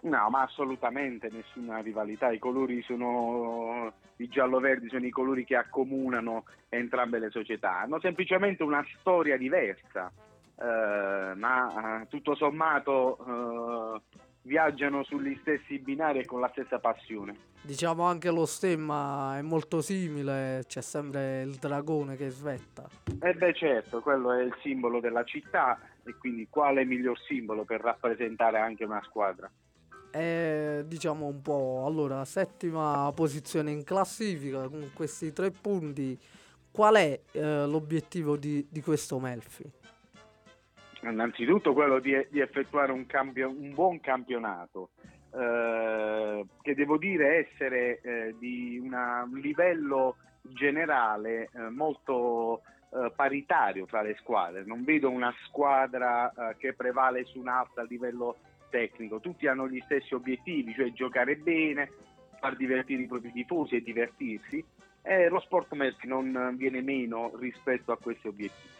No, ma assolutamente nessuna rivalità. I colori sono i giallo-verdi, sono i colori che accomunano entrambe le società. Hanno semplicemente una storia diversa, eh, ma eh, tutto sommato eh, viaggiano sugli stessi binari e con la stessa passione. Diciamo anche lo stemma è molto simile, c'è sempre il dragone che svetta. E beh certo, quello è il simbolo della città e quindi quale miglior simbolo per rappresentare anche una squadra? E diciamo un po', allora, settima posizione in classifica con questi tre punti. Qual è eh, l'obiettivo di, di questo Melfi? Innanzitutto quello di, di effettuare un, campio- un buon campionato, eh, che devo dire essere eh, di una- un livello generale eh, molto eh, paritario tra le squadre. Non vedo una squadra eh, che prevale su un'altra a livello tecnico, tutti hanno gli stessi obiettivi, cioè giocare bene, far divertire i propri tifosi e divertirsi. E lo sport Melfi non viene meno rispetto a questi obiettivi.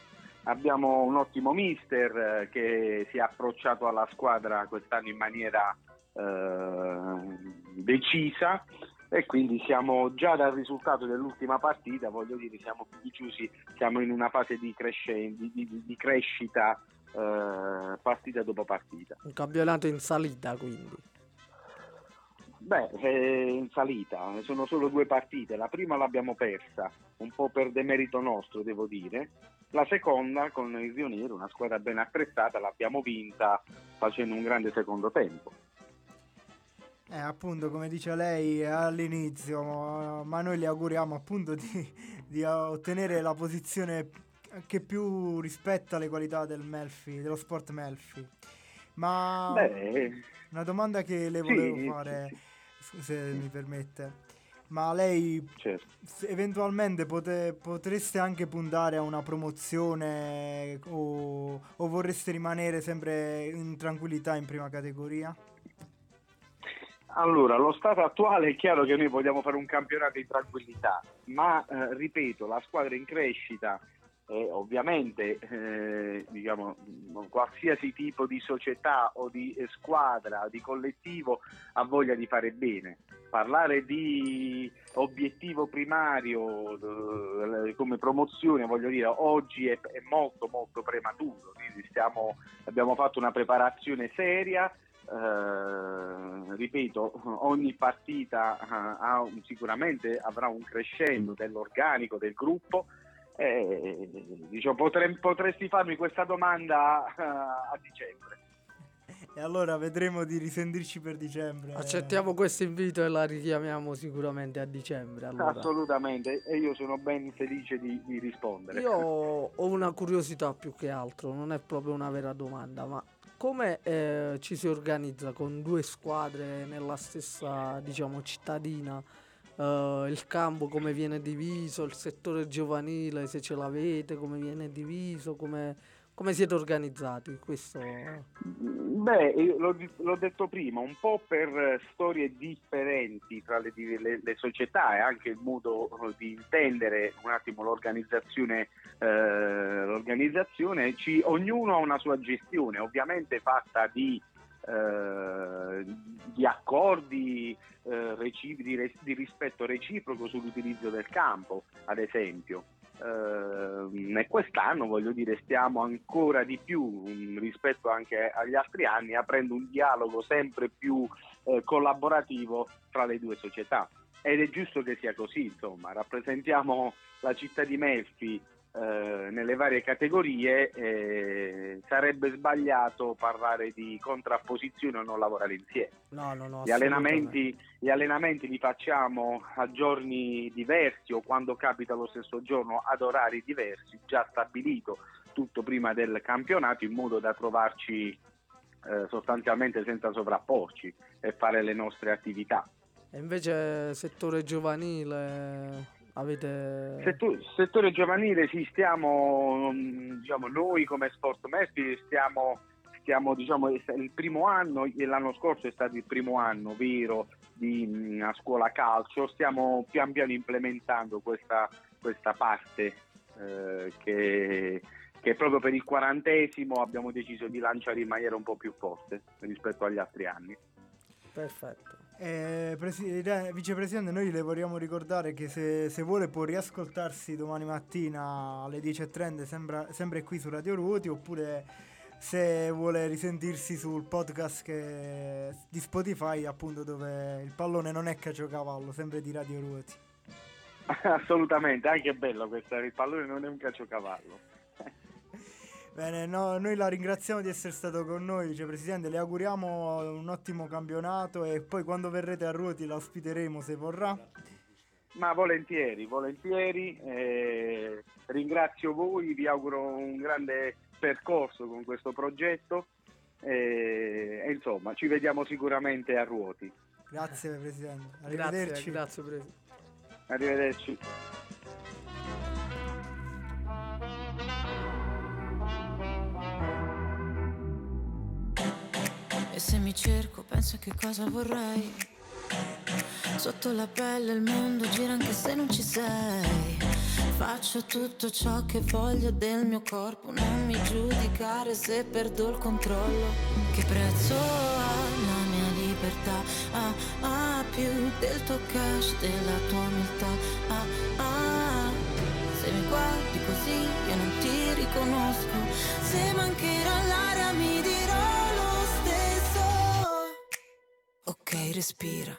Abbiamo un ottimo mister eh, che si è approcciato alla squadra quest'anno in maniera eh, decisa e quindi siamo già dal risultato dell'ultima partita, voglio dire, siamo fiduciosi, siamo in una fase di, cresce- di- di- di crescita eh, partita dopo partita. Un campionato in salita quindi. Beh, è in salita, sono solo due partite, la prima l'abbiamo persa, un po' per demerito nostro devo dire, la seconda con il Rio Nero, una squadra ben attrezzata, l'abbiamo vinta facendo un grande secondo tempo. Eh, appunto, come dice lei all'inizio, ma- noi le auguriamo appunto di, di ottenere la posizione che più rispetta le qualità del Melfi, dello sport Melfi. Ma Beh, una domanda che le volevo sì, fare, se mi permette. Ma lei certo. eventualmente pote- potreste anche puntare a una promozione o, o vorreste rimanere sempre in tranquillità in prima categoria? Allora, lo stato attuale è chiaro che noi vogliamo fare un campionato in tranquillità, ma eh, ripeto, la squadra in crescita e ovviamente eh, diciamo, qualsiasi tipo di società o di squadra di collettivo ha voglia di fare bene. Parlare di obiettivo primario eh, come promozione, voglio dire, oggi è, è molto molto prematuro, stiamo- abbiamo fatto una preparazione seria, eh, ripeto, ogni partita eh, ha un- sicuramente avrà un crescendo dell'organico del gruppo. E, diciamo, potre- potresti farmi questa domanda eh, a dicembre. E allora vedremo di risentirci per dicembre. Accettiamo questo invito e la richiamiamo sicuramente a dicembre. Allora. Assolutamente, e io sono ben felice di, di rispondere. Io ho una curiosità più che altro, non è proprio una vera domanda, ma come eh, ci si organizza con due squadre nella stessa, diciamo, cittadina? Eh, il campo come viene diviso, il settore giovanile se ce l'avete, come viene diviso, come, come siete organizzati? Questo... Beh, l'ho, l'ho detto prima, un po' per storie differenti tra le, le- le società e anche il modo eh, di intendere un attimo l'organizzazione, eh, l'organizzazione ci- ognuno ha una sua gestione, ovviamente fatta di, eh, di accordi eh, reci- di, re- di rispetto reciproco sull'utilizzo del campo, ad esempio. Ehm, e quest'anno voglio dire stiamo ancora di più mh, rispetto anche agli altri anni aprendo un dialogo sempre più eh, collaborativo tra le due società ed è giusto che sia così insomma rappresentiamo la città di Melfi eh, nelle varie categorie e sarebbe sbagliato parlare di contrapposizione o non lavorare insieme No, no, no. gli allenamenti, gli allenamenti li facciamo a giorni diversi o quando capita lo stesso giorno ad orari diversi, già stabilito tutto prima del campionato in modo da trovarci eh, sostanzialmente senza sovrapporci e fare le nostre attività. E invece settore giovanile avete... Settu- settore giovanile sì, stiamo, mm, diciamo, noi come Sport Messi stiamo, stiamo diciamo, il primo anno, l'anno scorso è stato il primo anno vero di, mm, a scuola calcio, stiamo pian piano implementando questa, questa parte eh, che, che proprio per il quarantesimo abbiamo deciso di lanciare in maniera un po' più forte rispetto agli altri anni. Perfetto. Eh, preside- vicepresidente, noi le vogliamo ricordare che se, se vuole può riascoltarsi domani mattina alle 10.30 sembra- sempre qui su Radio Ruoti oppure se vuole risentirsi sul podcast che- di Spotify appunto dove il pallone non è caciocavallo, sempre di Radio Ruoti. Assolutamente, anche bello questa, il pallone non è un caciocavallo. Bene, no, noi la ringraziamo di essere stato con noi, vicepresidente, le auguriamo un ottimo campionato e poi quando verrete a Ruoti la ospiteremo se vorrà. Ma volentieri, volentieri. eh, ringrazio voi, vi auguro un grande percorso con questo progetto eh, e insomma ci vediamo sicuramente a ruoti. Grazie Presidente, Grazie, arrivederci. grazie Presidente. Arrivederci. E se mi cerco, penso a che cosa vorrei. Sotto la pelle il mondo gira anche se non ci sei. Faccio tutto ciò che voglio del mio corpo, non mi giudicare se perdo il controllo. Che prezzo ha la mia libertà? Ah, ah, più del tuo cash, della tua umiltà. Ah, ah, se mi guardi così io non ti riconosco. Se mancherà l'aria mi dirò Ok, respira.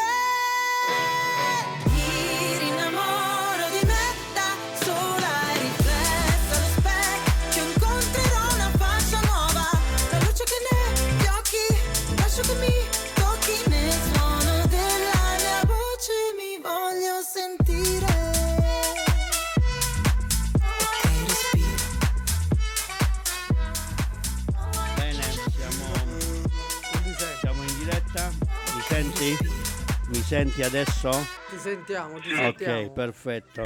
Senti adesso? Ti sentiamo, ti Ok, sentiamo. perfetto.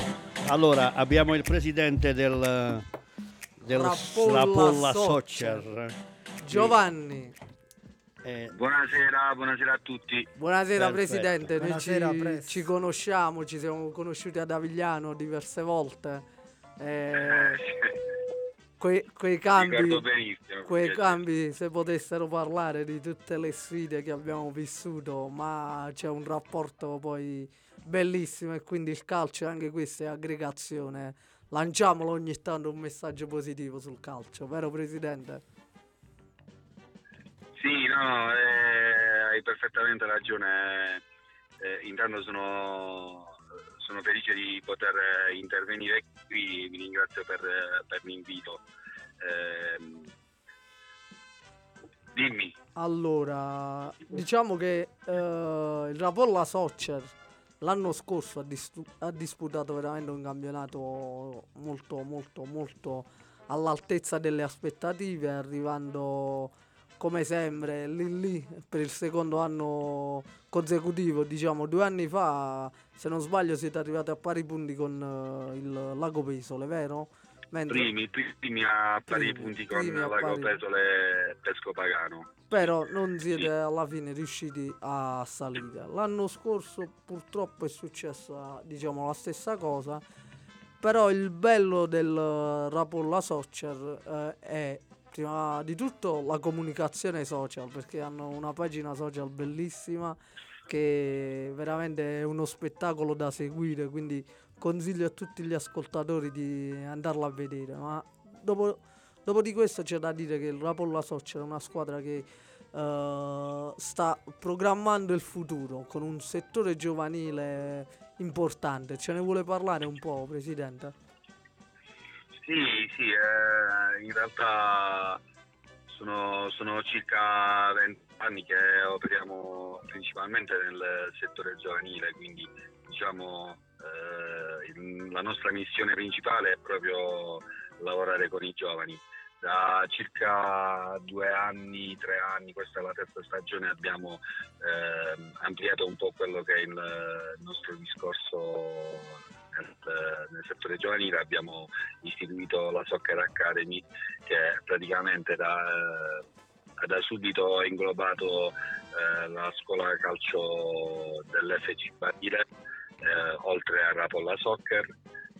Allora, abbiamo il presidente del, del Rapolla Rapolla Soccer. Giovanni, Eh, Buonasera, buonasera a tutti. buonasera Perfetto. Presidente, noi Buonasera, ci, Press. ci conosciamo, ci siamo conosciuti ad Avigliano diverse volte. Eh, quei, quei cambi, quei cambi, se potessero parlare di tutte le sfide che abbiamo vissuto, ma c'è un rapporto poi bellissimo e quindi il calcio anche questa è aggregazione. Lanciamolo ogni tanto un messaggio positivo sul calcio, vero Presidente? Sì, no, no, eh, hai perfettamente ragione. Eh, intanto sono, sono felice di poter eh, intervenire qui, vi ringrazio per, eh, per l'invito. Ehm, dimmi. Allora, diciamo che eh, il Rapolla Soccer l'anno scorso ha, distu- ha disputato veramente un campionato molto, molto, molto all'altezza delle aspettative, arrivando come sempre lì lì per il secondo anno consecutivo, diciamo due anni fa, se non sbaglio siete arrivati a pari punti con eh, il Lago Pesole, vero? Mentre- Primi, primi a pari Primi, punti con a Lago pari- Pesole e Pesco Pagano. però non siete alla fine riusciti a salire. L'anno scorso purtroppo è successa diciamo la stessa cosa, però il bello del Rapolla Soccer eh, è prima di tutto la comunicazione social perché hanno una pagina social bellissima che veramente è uno spettacolo da seguire, quindi consiglio a tutti gli ascoltatori di andarla a vedere, ma dopo Dopo di questo c'è da dire che il Rapolla Soccer è una squadra che eh, sta programmando il futuro con un settore giovanile importante. Ce ne vuole parlare un po', Presidente? Sì, sì, eh, in realtà sono, sono circa 20 anni che operiamo principalmente nel settore giovanile, quindi diciamo eh, la nostra missione principale è proprio lavorare con i giovani. Da circa due anni, tre anni, questa è la terza stagione, abbiamo ehm, ampliato un po' quello che è il, il nostro discorso nel, nel settore giovanile, abbiamo istituito la Soccer Academy che praticamente da, eh, da subito ha inglobato eh, la scuola calcio dell'FC Barile, eh, oltre a Rapolla Soccer.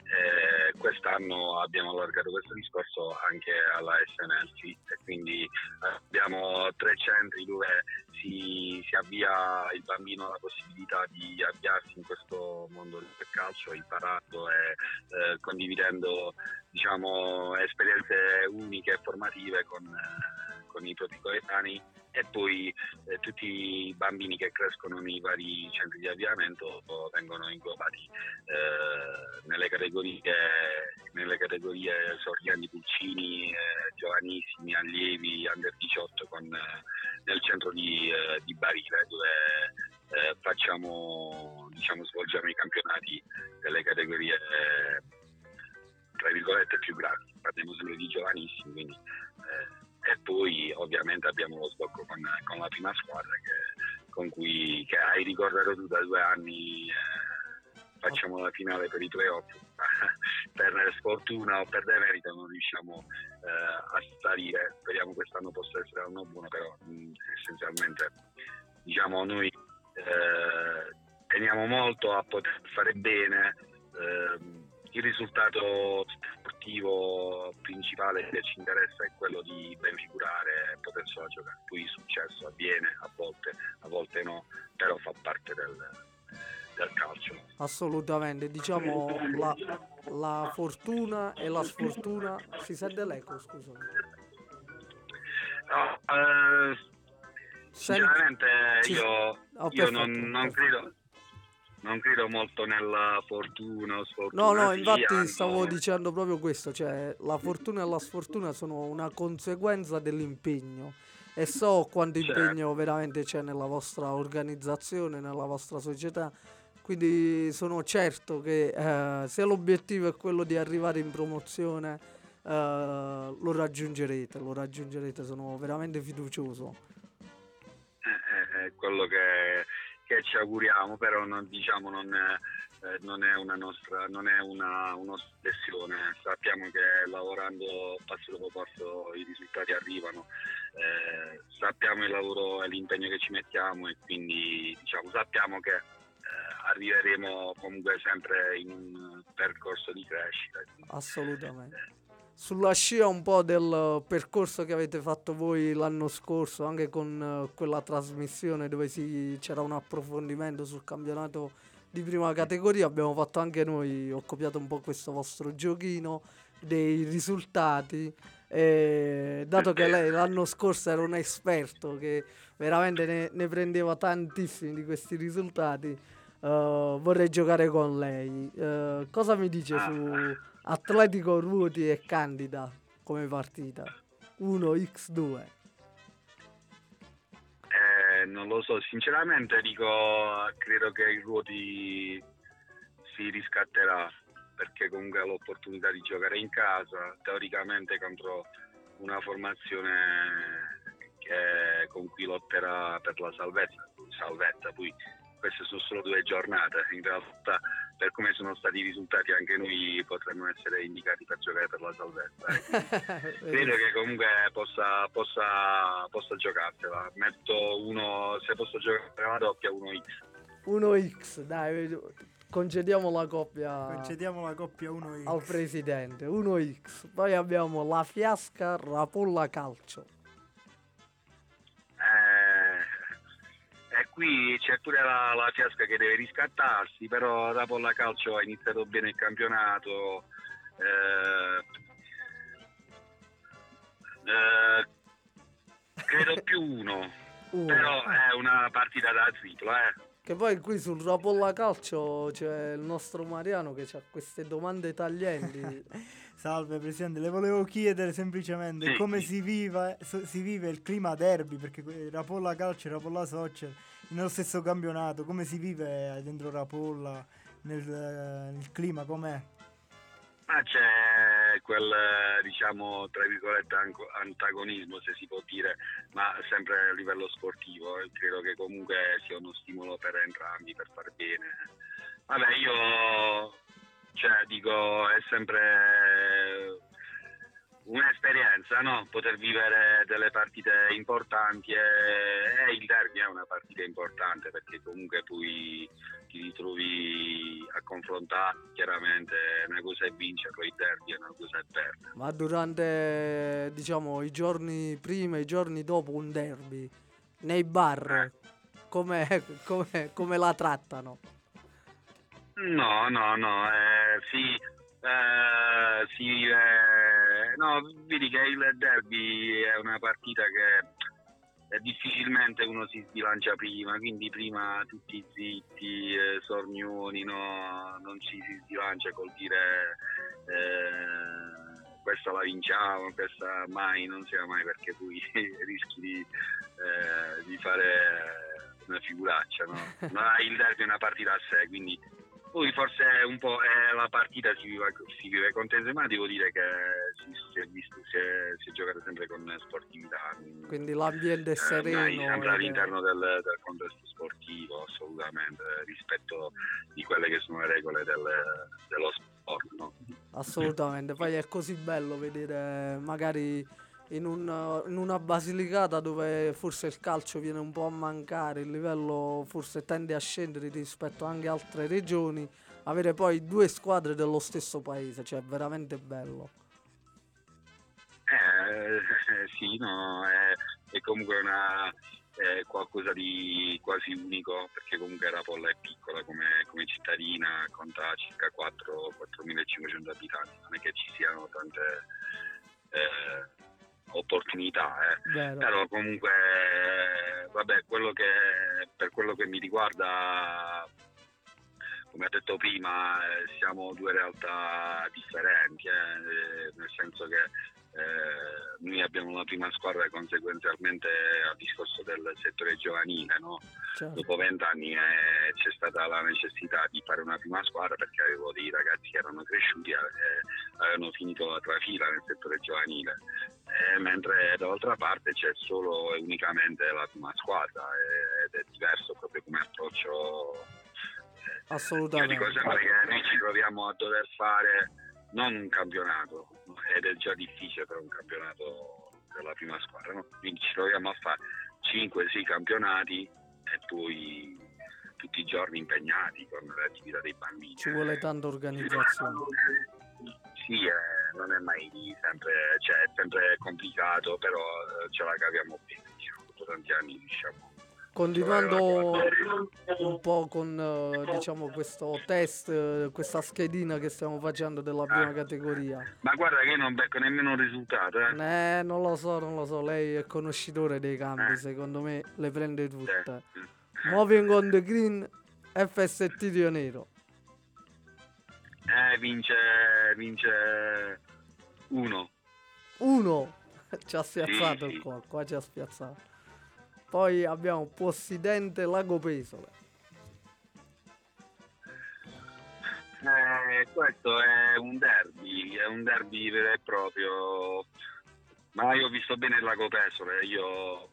Eh, quest'anno abbiamo allargato questo discorso anche alla SNLC e quindi abbiamo tre centri dove si, si avvia il bambino alla possibilità di avviarsi in questo mondo del calcio imparando e eh, condividendo diciamo, esperienze uniche e formative con, eh, con i propri coetanei e poi eh, tutti i bambini che crescono nei vari centri di avviamento vengono inglobati eh, nelle categorie nelle categorie sorriani pulcini, eh, giovanissimi, allievi, under 18 con, eh, nel centro di, eh, di Barile dove eh, facciamo diciamo svolgiamo i campionati delle categorie tra virgolette più grandi, parliamo sempre di giovanissimi, quindi eh, e poi ovviamente abbiamo lo sbocco con, con la prima squadra che, con cui che hai ricordato tu da due anni eh, facciamo la finale per i playoff. Per sfortuna o per demerito non riusciamo eh, a salire. Speriamo quest'anno possa essere l'anno buono però mh, essenzialmente diciamo noi eh, teniamo molto a poter fare bene ehm, il risultato sportivo principale che ci interessa è quello di ben figurare e potersela giocare. Poi il successo avviene a volte, a volte no, però fa parte del, del calcio. Assolutamente, diciamo la, la fortuna e la sfortuna. Si sente l'eco, scusami. No, eh, sinceramente io, Oh, io perfetto, non, non credo non credo molto nella fortuna o sfortuna. No, no, infatti anzi, stavo dicendo proprio questo, cioè la fortuna e la sfortuna sono una conseguenza dell'impegno e so quanto Certo. impegno veramente c'è nella vostra organizzazione, nella vostra società, quindi sono certo che eh, se l'obiettivo è quello di arrivare in promozione eh, lo raggiungerete, lo raggiungerete, sono veramente fiducioso. è, è quello che, che ci auguriamo, però non, diciamo, non, eh, non è una nostra non è una, un'ossessione. Sappiamo che lavorando passo dopo passo i risultati arrivano, eh, sappiamo il lavoro e l'impegno che ci mettiamo e quindi diciamo, sappiamo che eh, arriveremo comunque sempre in un percorso di crescita. Assolutamente. Sulla scia un po' del percorso che avete fatto voi l'anno scorso, anche con eh, quella trasmissione dove si, c'era un approfondimento sul campionato di prima categoria, abbiamo fatto anche noi, ho copiato un po' questo vostro giochino dei risultati. E dato che lei l'anno scorso era un esperto che veramente ne, ne prendeva tantissimi di questi risultati, eh, vorrei giocare con lei. Eh, cosa mi dice su Atletico Ruoti e Candida come partita? 1x2. Eh, non lo so, sinceramente dico, credo che il Ruoti si riscatterà perché comunque ha l'opportunità di giocare in casa, teoricamente contro una formazione che, con cui lotterà per la salvezza, salvezza. Poi queste sono solo due giornate, in realtà per come sono stati i risultati anche noi potremmo essere indicati per giocare per la salvezza. eh. Credo che comunque possa, possa, possa giocarsela. Metto uno, se posso giocare la doppia, 1x. 1x, dai, concediamo la coppia Concediamo la coppia 1x. al presidente. 1x. Poi abbiamo la fiasca Rapolla Calcio. Qui c'è pure la, la fiasca che deve riscattarsi, però la Polla Calcio ha iniziato bene il campionato. eh, eh, credo più uno, Uno. però è una partita da triplo, eh. Che poi qui sul Rapolla Calcio c'è il nostro Mariano che ha queste domande taglienti. Salve Presidente, le volevo chiedere semplicemente Sì. come si, viva, so- si vive il clima derby, perché Rapolla Calcio e Rapolla Soccer nello stesso campionato, come si vive dentro Rapolla, nel, eh, nel clima, com'è? Ma c'è quel, eh, diciamo, tra virgolette, antagonismo, se si può dire, ma sempre a livello sportivo. e Credo che comunque sia uno stimolo per entrambi, per far bene. Vabbè, io, cioè, dico, è sempre un'esperienza, no? Poter vivere delle partite importanti e, e il derby è una partita importante perché comunque poi ti ritrovi a confrontare chiaramente una cosa è vincerlo il derby e una cosa è perdere. Ma durante, diciamo, i giorni prima e i giorni dopo un derby, nei bar, come, come, come la trattano? No, no, no, eh, sì, eh, si vive... No, vedi che il derby è una partita che eh, difficilmente uno si sbilancia prima, quindi prima tutti zitti, eh, sornioni, no, non ci si sbilancia col dire eh, questa la vinciamo, questa mai, non sia mai perché poi rischi di, eh, di fare una figuraccia, no? Ma il derby è una partita a sé, quindi poi forse un po' eh, la partita si vive, si vive contenta, ma devo dire che si, si è, visto, si, è, si è giocato sempre con sportività. Quindi l'ambiente è Eh, sereno. dai, sempre all'interno del, del contesto sportivo, assolutamente, rispetto di quelle che sono le regole del- dello sport. No? Assolutamente, poi è così bello vedere magari in, un- in una basilicata dove forse il calcio viene un po' a mancare, il livello forse tende a scendere rispetto anche a altre regioni, avere poi due squadre dello stesso paese, cioè è veramente bello. Eh, sì, no, è, è comunque una, è qualcosa di quasi unico perché comunque Rapolla è piccola come, come cittadina, conta circa 4 4.500 abitanti, non è che ci siano tante eh, opportunità. eh. Però comunque, eh, vabbè, quello che, per quello che mi riguarda, come ho detto prima, eh, siamo due realtà differenti, eh, eh, nel senso che eh, noi abbiamo una prima squadra conseguenzialmente al discorso del settore giovanile, no? Certo. dopo vent'anni eh, c'è stata la necessità di fare una prima squadra perché avevo dei ragazzi che erano cresciuti e avevano finito la trafila nel settore giovanile, Eh, mentre dall'altra parte c'è solo e unicamente la prima squadra. E ed è diverso proprio come approccio. Io Assolutamente. dico sempre che noi ci troviamo a dover fare non un campionato, ed è già difficile per un campionato della prima squadra, no? quindi ci troviamo a fare 5-6 campionati e poi tutti i giorni impegnati con le attività dei bambini. Ci vuole tanta organizzazione. Sì, eh, non è mai sempre, cioè, è sempre complicato, però eh, ce la caviamo bene, diciamo, dopo tanti anni riusciamo. Continuando un po' con eh, diciamo questo test, eh, questa schedina che stiamo facendo della prima categoria. Ma guarda che io non becco nemmeno un risultato, eh. Eh, non lo so, non lo so, lei è conoscitore dei cambi, secondo me le prende tutte. Moving on the green, FST Rio Nero. Eh, vince, vince uno. Uno, ci ha spiazzato Sì, il qua, qua ci ha spiazzato. Poi abbiamo Possidente Lago Pesole. Eh, questo è un derby, è un derby vero e proprio. Ma io ho visto bene il Lago Pesole, io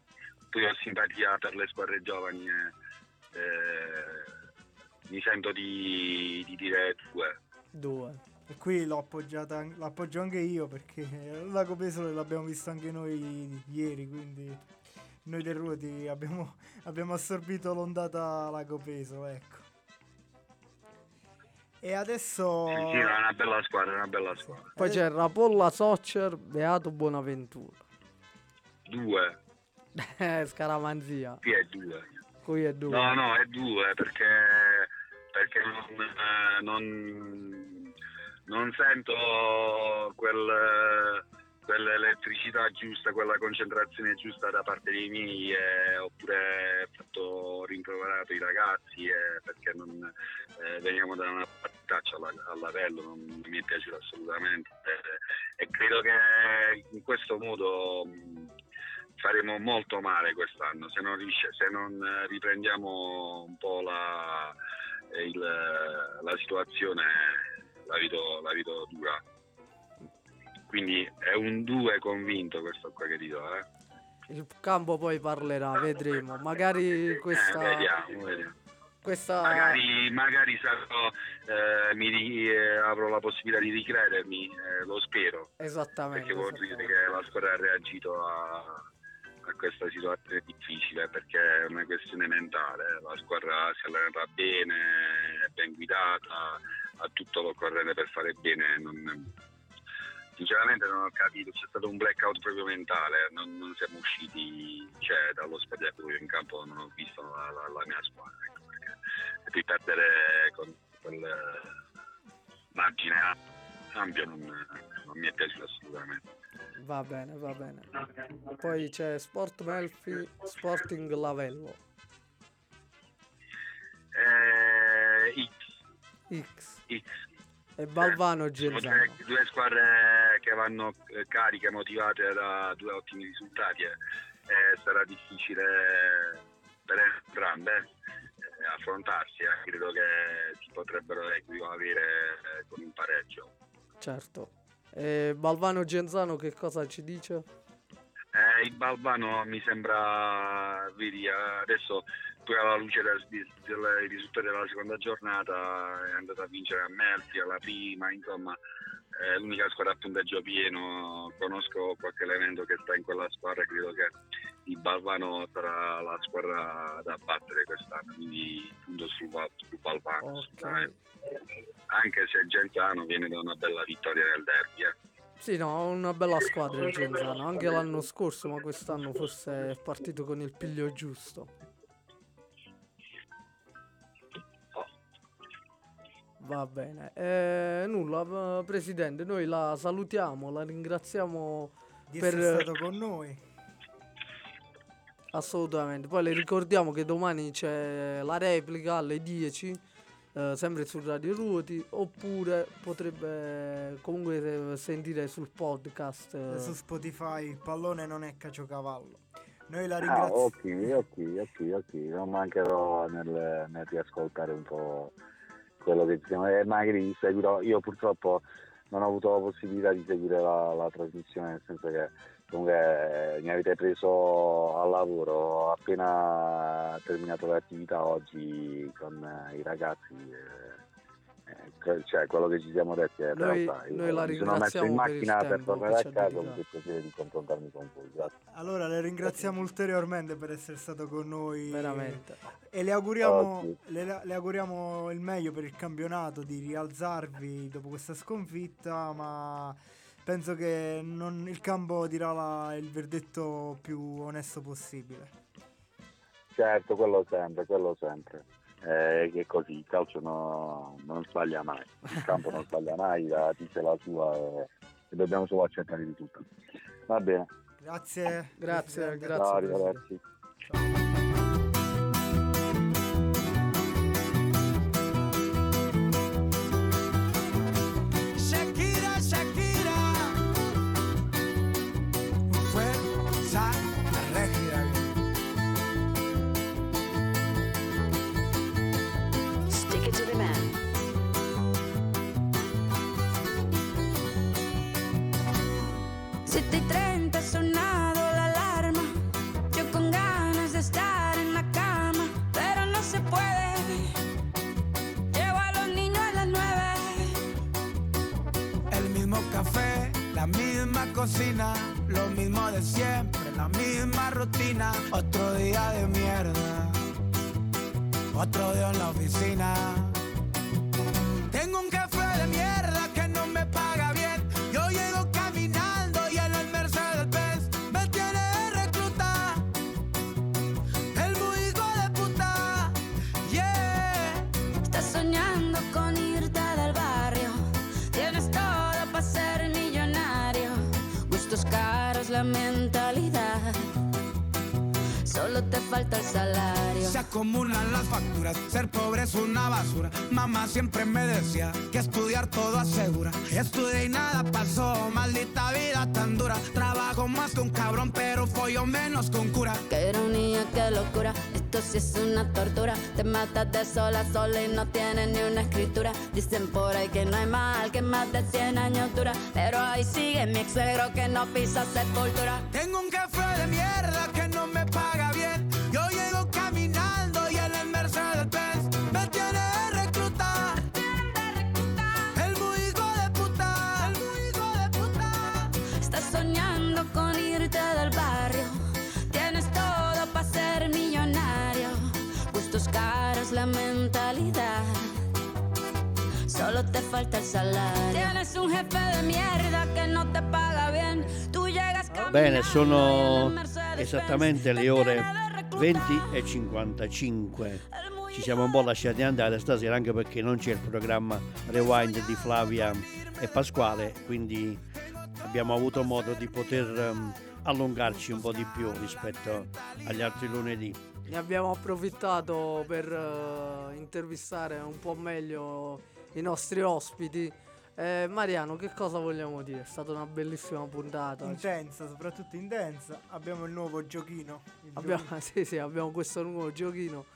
poi ho simpatia per le squadre giovani e eh, mi sento di, di dire due. Due. E qui l'ho appoggiata, l'appoggio anche io perché il Lago Pesole l'abbiamo visto anche noi ieri, quindi noi del Ruoti abbiamo, abbiamo assorbito l'ondata Lago Pesole, ecco. E adesso... Sì, sì, è una bella squadra, è una bella squadra. Poi c'è Rapolla Soccer Beato Bonaventura. Due, Scaramanzia. qui è due. Qui è due. No, no, è due perché, perché non, eh, non- non sento quel, quell'elettricità giusta, quella concentrazione giusta da parte dei miei, eh, oppure fatto rimproverato i ragazzi eh, perché non, eh, veniamo da una partitaccia alla, all'Avello, non, mi è piaciuto assolutamente. E credo che in questo modo faremo molto male quest'anno se non, se non eh, riprendiamo un po' la, il- la situazione la vedo, la vedo dura quindi è un 2 convinto questo qua che ti do eh. Il campo poi parlerà, vedremo. Magari Eh, questa... vediamo, vediamo. questa... magari, magari sarò, eh, mi eh, avrò la possibilità di ricredermi eh, lo spero Esattamente. perché vuol dire che la squadra ha reagito a, a questa situazione difficile perché è una questione mentale, la squadra si allenata bene, è ben guidata, ha tutto l'occorrente per fare bene. non- sinceramente non ho capito, c'è stato un blackout proprio mentale, non, non siamo usciti cioè, dallo spogliatoio in campo, non ho visto la, la- la mia squadra. Ecco, perché, poi perdere con quel eh, margine ampio non, non mi è piaciuto assolutamente. Va bene, va bene. Poi c'è Sport Melfi, Sporting Lavello. Eh, X, X. X. E Balvano Sono Genzano. due, squadre che vanno eh, cariche, motivate da due ottimi risultati e, e sarà difficile per entrambe eh, affrontarsi. eh. Credo che si potrebbero equivalere eh, con un pareggio. Certo. E Balvano Genzano che cosa ci dice? Eh, il Balbano mi sembra, vedi, eh, adesso poi alla luce del, del risultato della seconda giornata è andata a vincere a Melfi alla prima, insomma è l'unica squadra a punteggio pieno, conosco qualche elemento che sta in quella squadra, credo che il Balvano sarà la squadra da battere quest'anno, quindi punto sul, sul Balvano, sicuramente. anche se Genzano viene da una bella vittoria nel derby. eh. Sì, no, una bella squadra il Genzano. Anche l'anno scorso, ma quest'anno forse è partito con il piglio giusto. Va bene. Eh, nulla, Presidente, noi la salutiamo, la ringraziamo Di per... essere stato con noi. Assolutamente. Poi le ricordiamo che domani c'è la replica alle 10, eh, sempre su Radio Ruoti, oppure potrebbe comunque sentire sul podcast. eh, Su Spotify il pallone non è caciocavallo. Noi la Ah, ringraziamo. ok, ok, ok, ok, non mancherò nel, nel riascoltare un po' quello che diciamo e magari seguirò, io purtroppo non ho avuto la possibilità di seguire la, la trasmissione, nel senso che comunque eh, mi avete preso al lavoro, ho appena terminato le attività oggi con eh, i ragazzi. Eh, eh, cioè quello che ci siamo detti è Noi- realtà. Io noi la mi sono messo in per macchina per, tempo tornare che a casa con il piacere di confrontarmi con voi. Grazie. Allora le ringraziamo ulteriormente per essere stato con noi. Veramente. E le auguriamo, Oh, le, le auguriamo il meglio per il campionato, di rialzarvi dopo questa sconfitta, ma penso che non- il campo dirà la- il verdetto più onesto possibile. Certo, quello sempre, quello sempre. Eh, che è così, il calcio no- non sbaglia mai, il campo non sbaglia mai, la dice la sua e, e dobbiamo solo accettare di tutto. Va bene, Grazie. Grazie, grazie. ciao Presidente. Tortura. Te matas de sol a sol y no tienes ni una escritura. Dicen por ahí que no hay mal, que más de 100 años dura. Pero ahí sigue mi ex que no pisa sepultura. Tengo un café de mierda que la mentalidad. Solo te falta el salario. Tienes un jefe de mierda que no te paga bien. Tú llegas Bene, sono esattamente le ore 20 e 55. Ci siamo un po' lasciati andare stasera anche perché non c'è il programma Rewind di Flavia e Pasquale, quindi abbiamo avuto modo di poter ehm, allungarci un po' di più rispetto agli altri lunedì. Ne abbiamo approfittato per eh, intervistare un po' meglio i nostri ospiti. Eh, Mariano, che cosa vogliamo dire? È stata una bellissima puntata. Intensa, soprattutto intensa. Abbiamo il nuovo giochino. il Abbiamo, giochino. sì, sì, abbiamo questo nuovo giochino.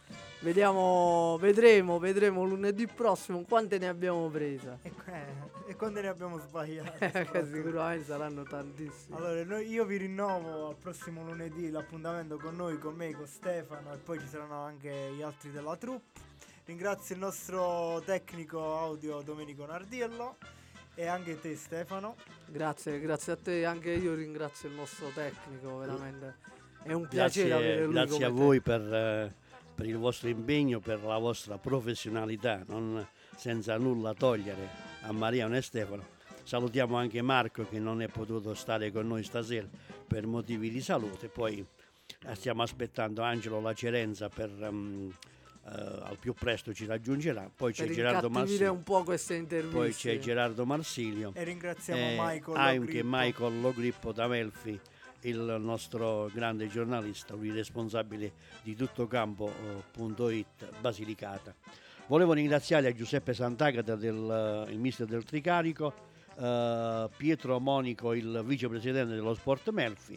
Vediamo, vedremo, vedremo lunedì prossimo quante ne abbiamo prese. E, eh, e quando ne abbiamo sbagliate? sicuramente saranno tantissimi. Allora, noi- io vi rinnovo al prossimo lunedì l'appuntamento con noi, con me, con Stefano e poi ci saranno anche gli altri della troupe. Ringrazio il nostro tecnico audio Domenico Nardiello e anche te Stefano. Grazie, grazie a te. Anche io ringrazio il nostro tecnico, veramente. È un piacere avere Grazie, lui grazie a come voi per, eh, per il vostro impegno, per la vostra professionalità, non senza nulla togliere a Mariano e Stefano. Salutiamo anche Marco che non è potuto stare con noi stasera per motivi di salute. Poi eh, stiamo aspettando Angelo Lacerenza per ehm, eh, al più presto ci raggiungerà. Poi c'è Gerardo Marsilio. Poi c'è Gerardo Marsilio. E ringraziamo Eh, Michael anche Logrippo. Michael Logrippo da Melfi, il nostro grande giornalista, lui responsabile di tuttocampo.it Basilicata. Volevo ringraziare a Giuseppe Sant'Agata, del, il mister del Tricarico, eh, Pietro Monico, il vicepresidente dello Sport Melfi,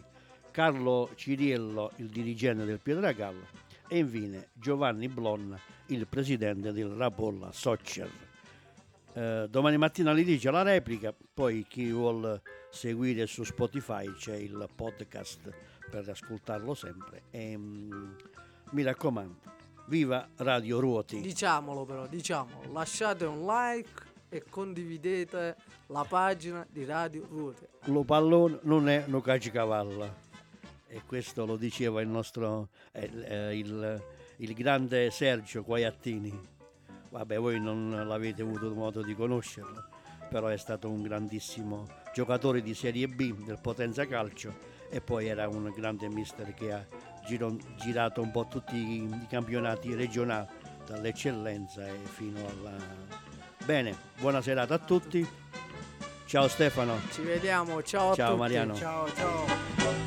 Carlo Ciriello, il dirigente del Pietragallo e infine Giovanni Blon, il presidente del Rapolla Soccer. Eh, domani mattina alle 10 la replica, poi chi vuol seguire su Spotify c'è il podcast per ascoltarlo sempre. E, mm, mi raccomando, viva Radio Ruoti! Diciamolo però, diciamolo, lasciate un like e condividete la pagina di Radio Ruote. Lo pallone non è no cacicavalla. E questo lo diceva il nostro eh, eh, il, il grande Sergio Quaiattini. Vabbè, voi non l'avete avuto modo di conoscerlo, però è stato un grandissimo giocatore di Serie B del Potenza Calcio e poi era un grande mister che ha girato un po' tutti i campionati regionali dall'eccellenza e fino alla... Bene, buona serata a tutti. Ciao Stefano. Ci vediamo, ciao a Ciao tutti. Mariano. Ciao, ciao.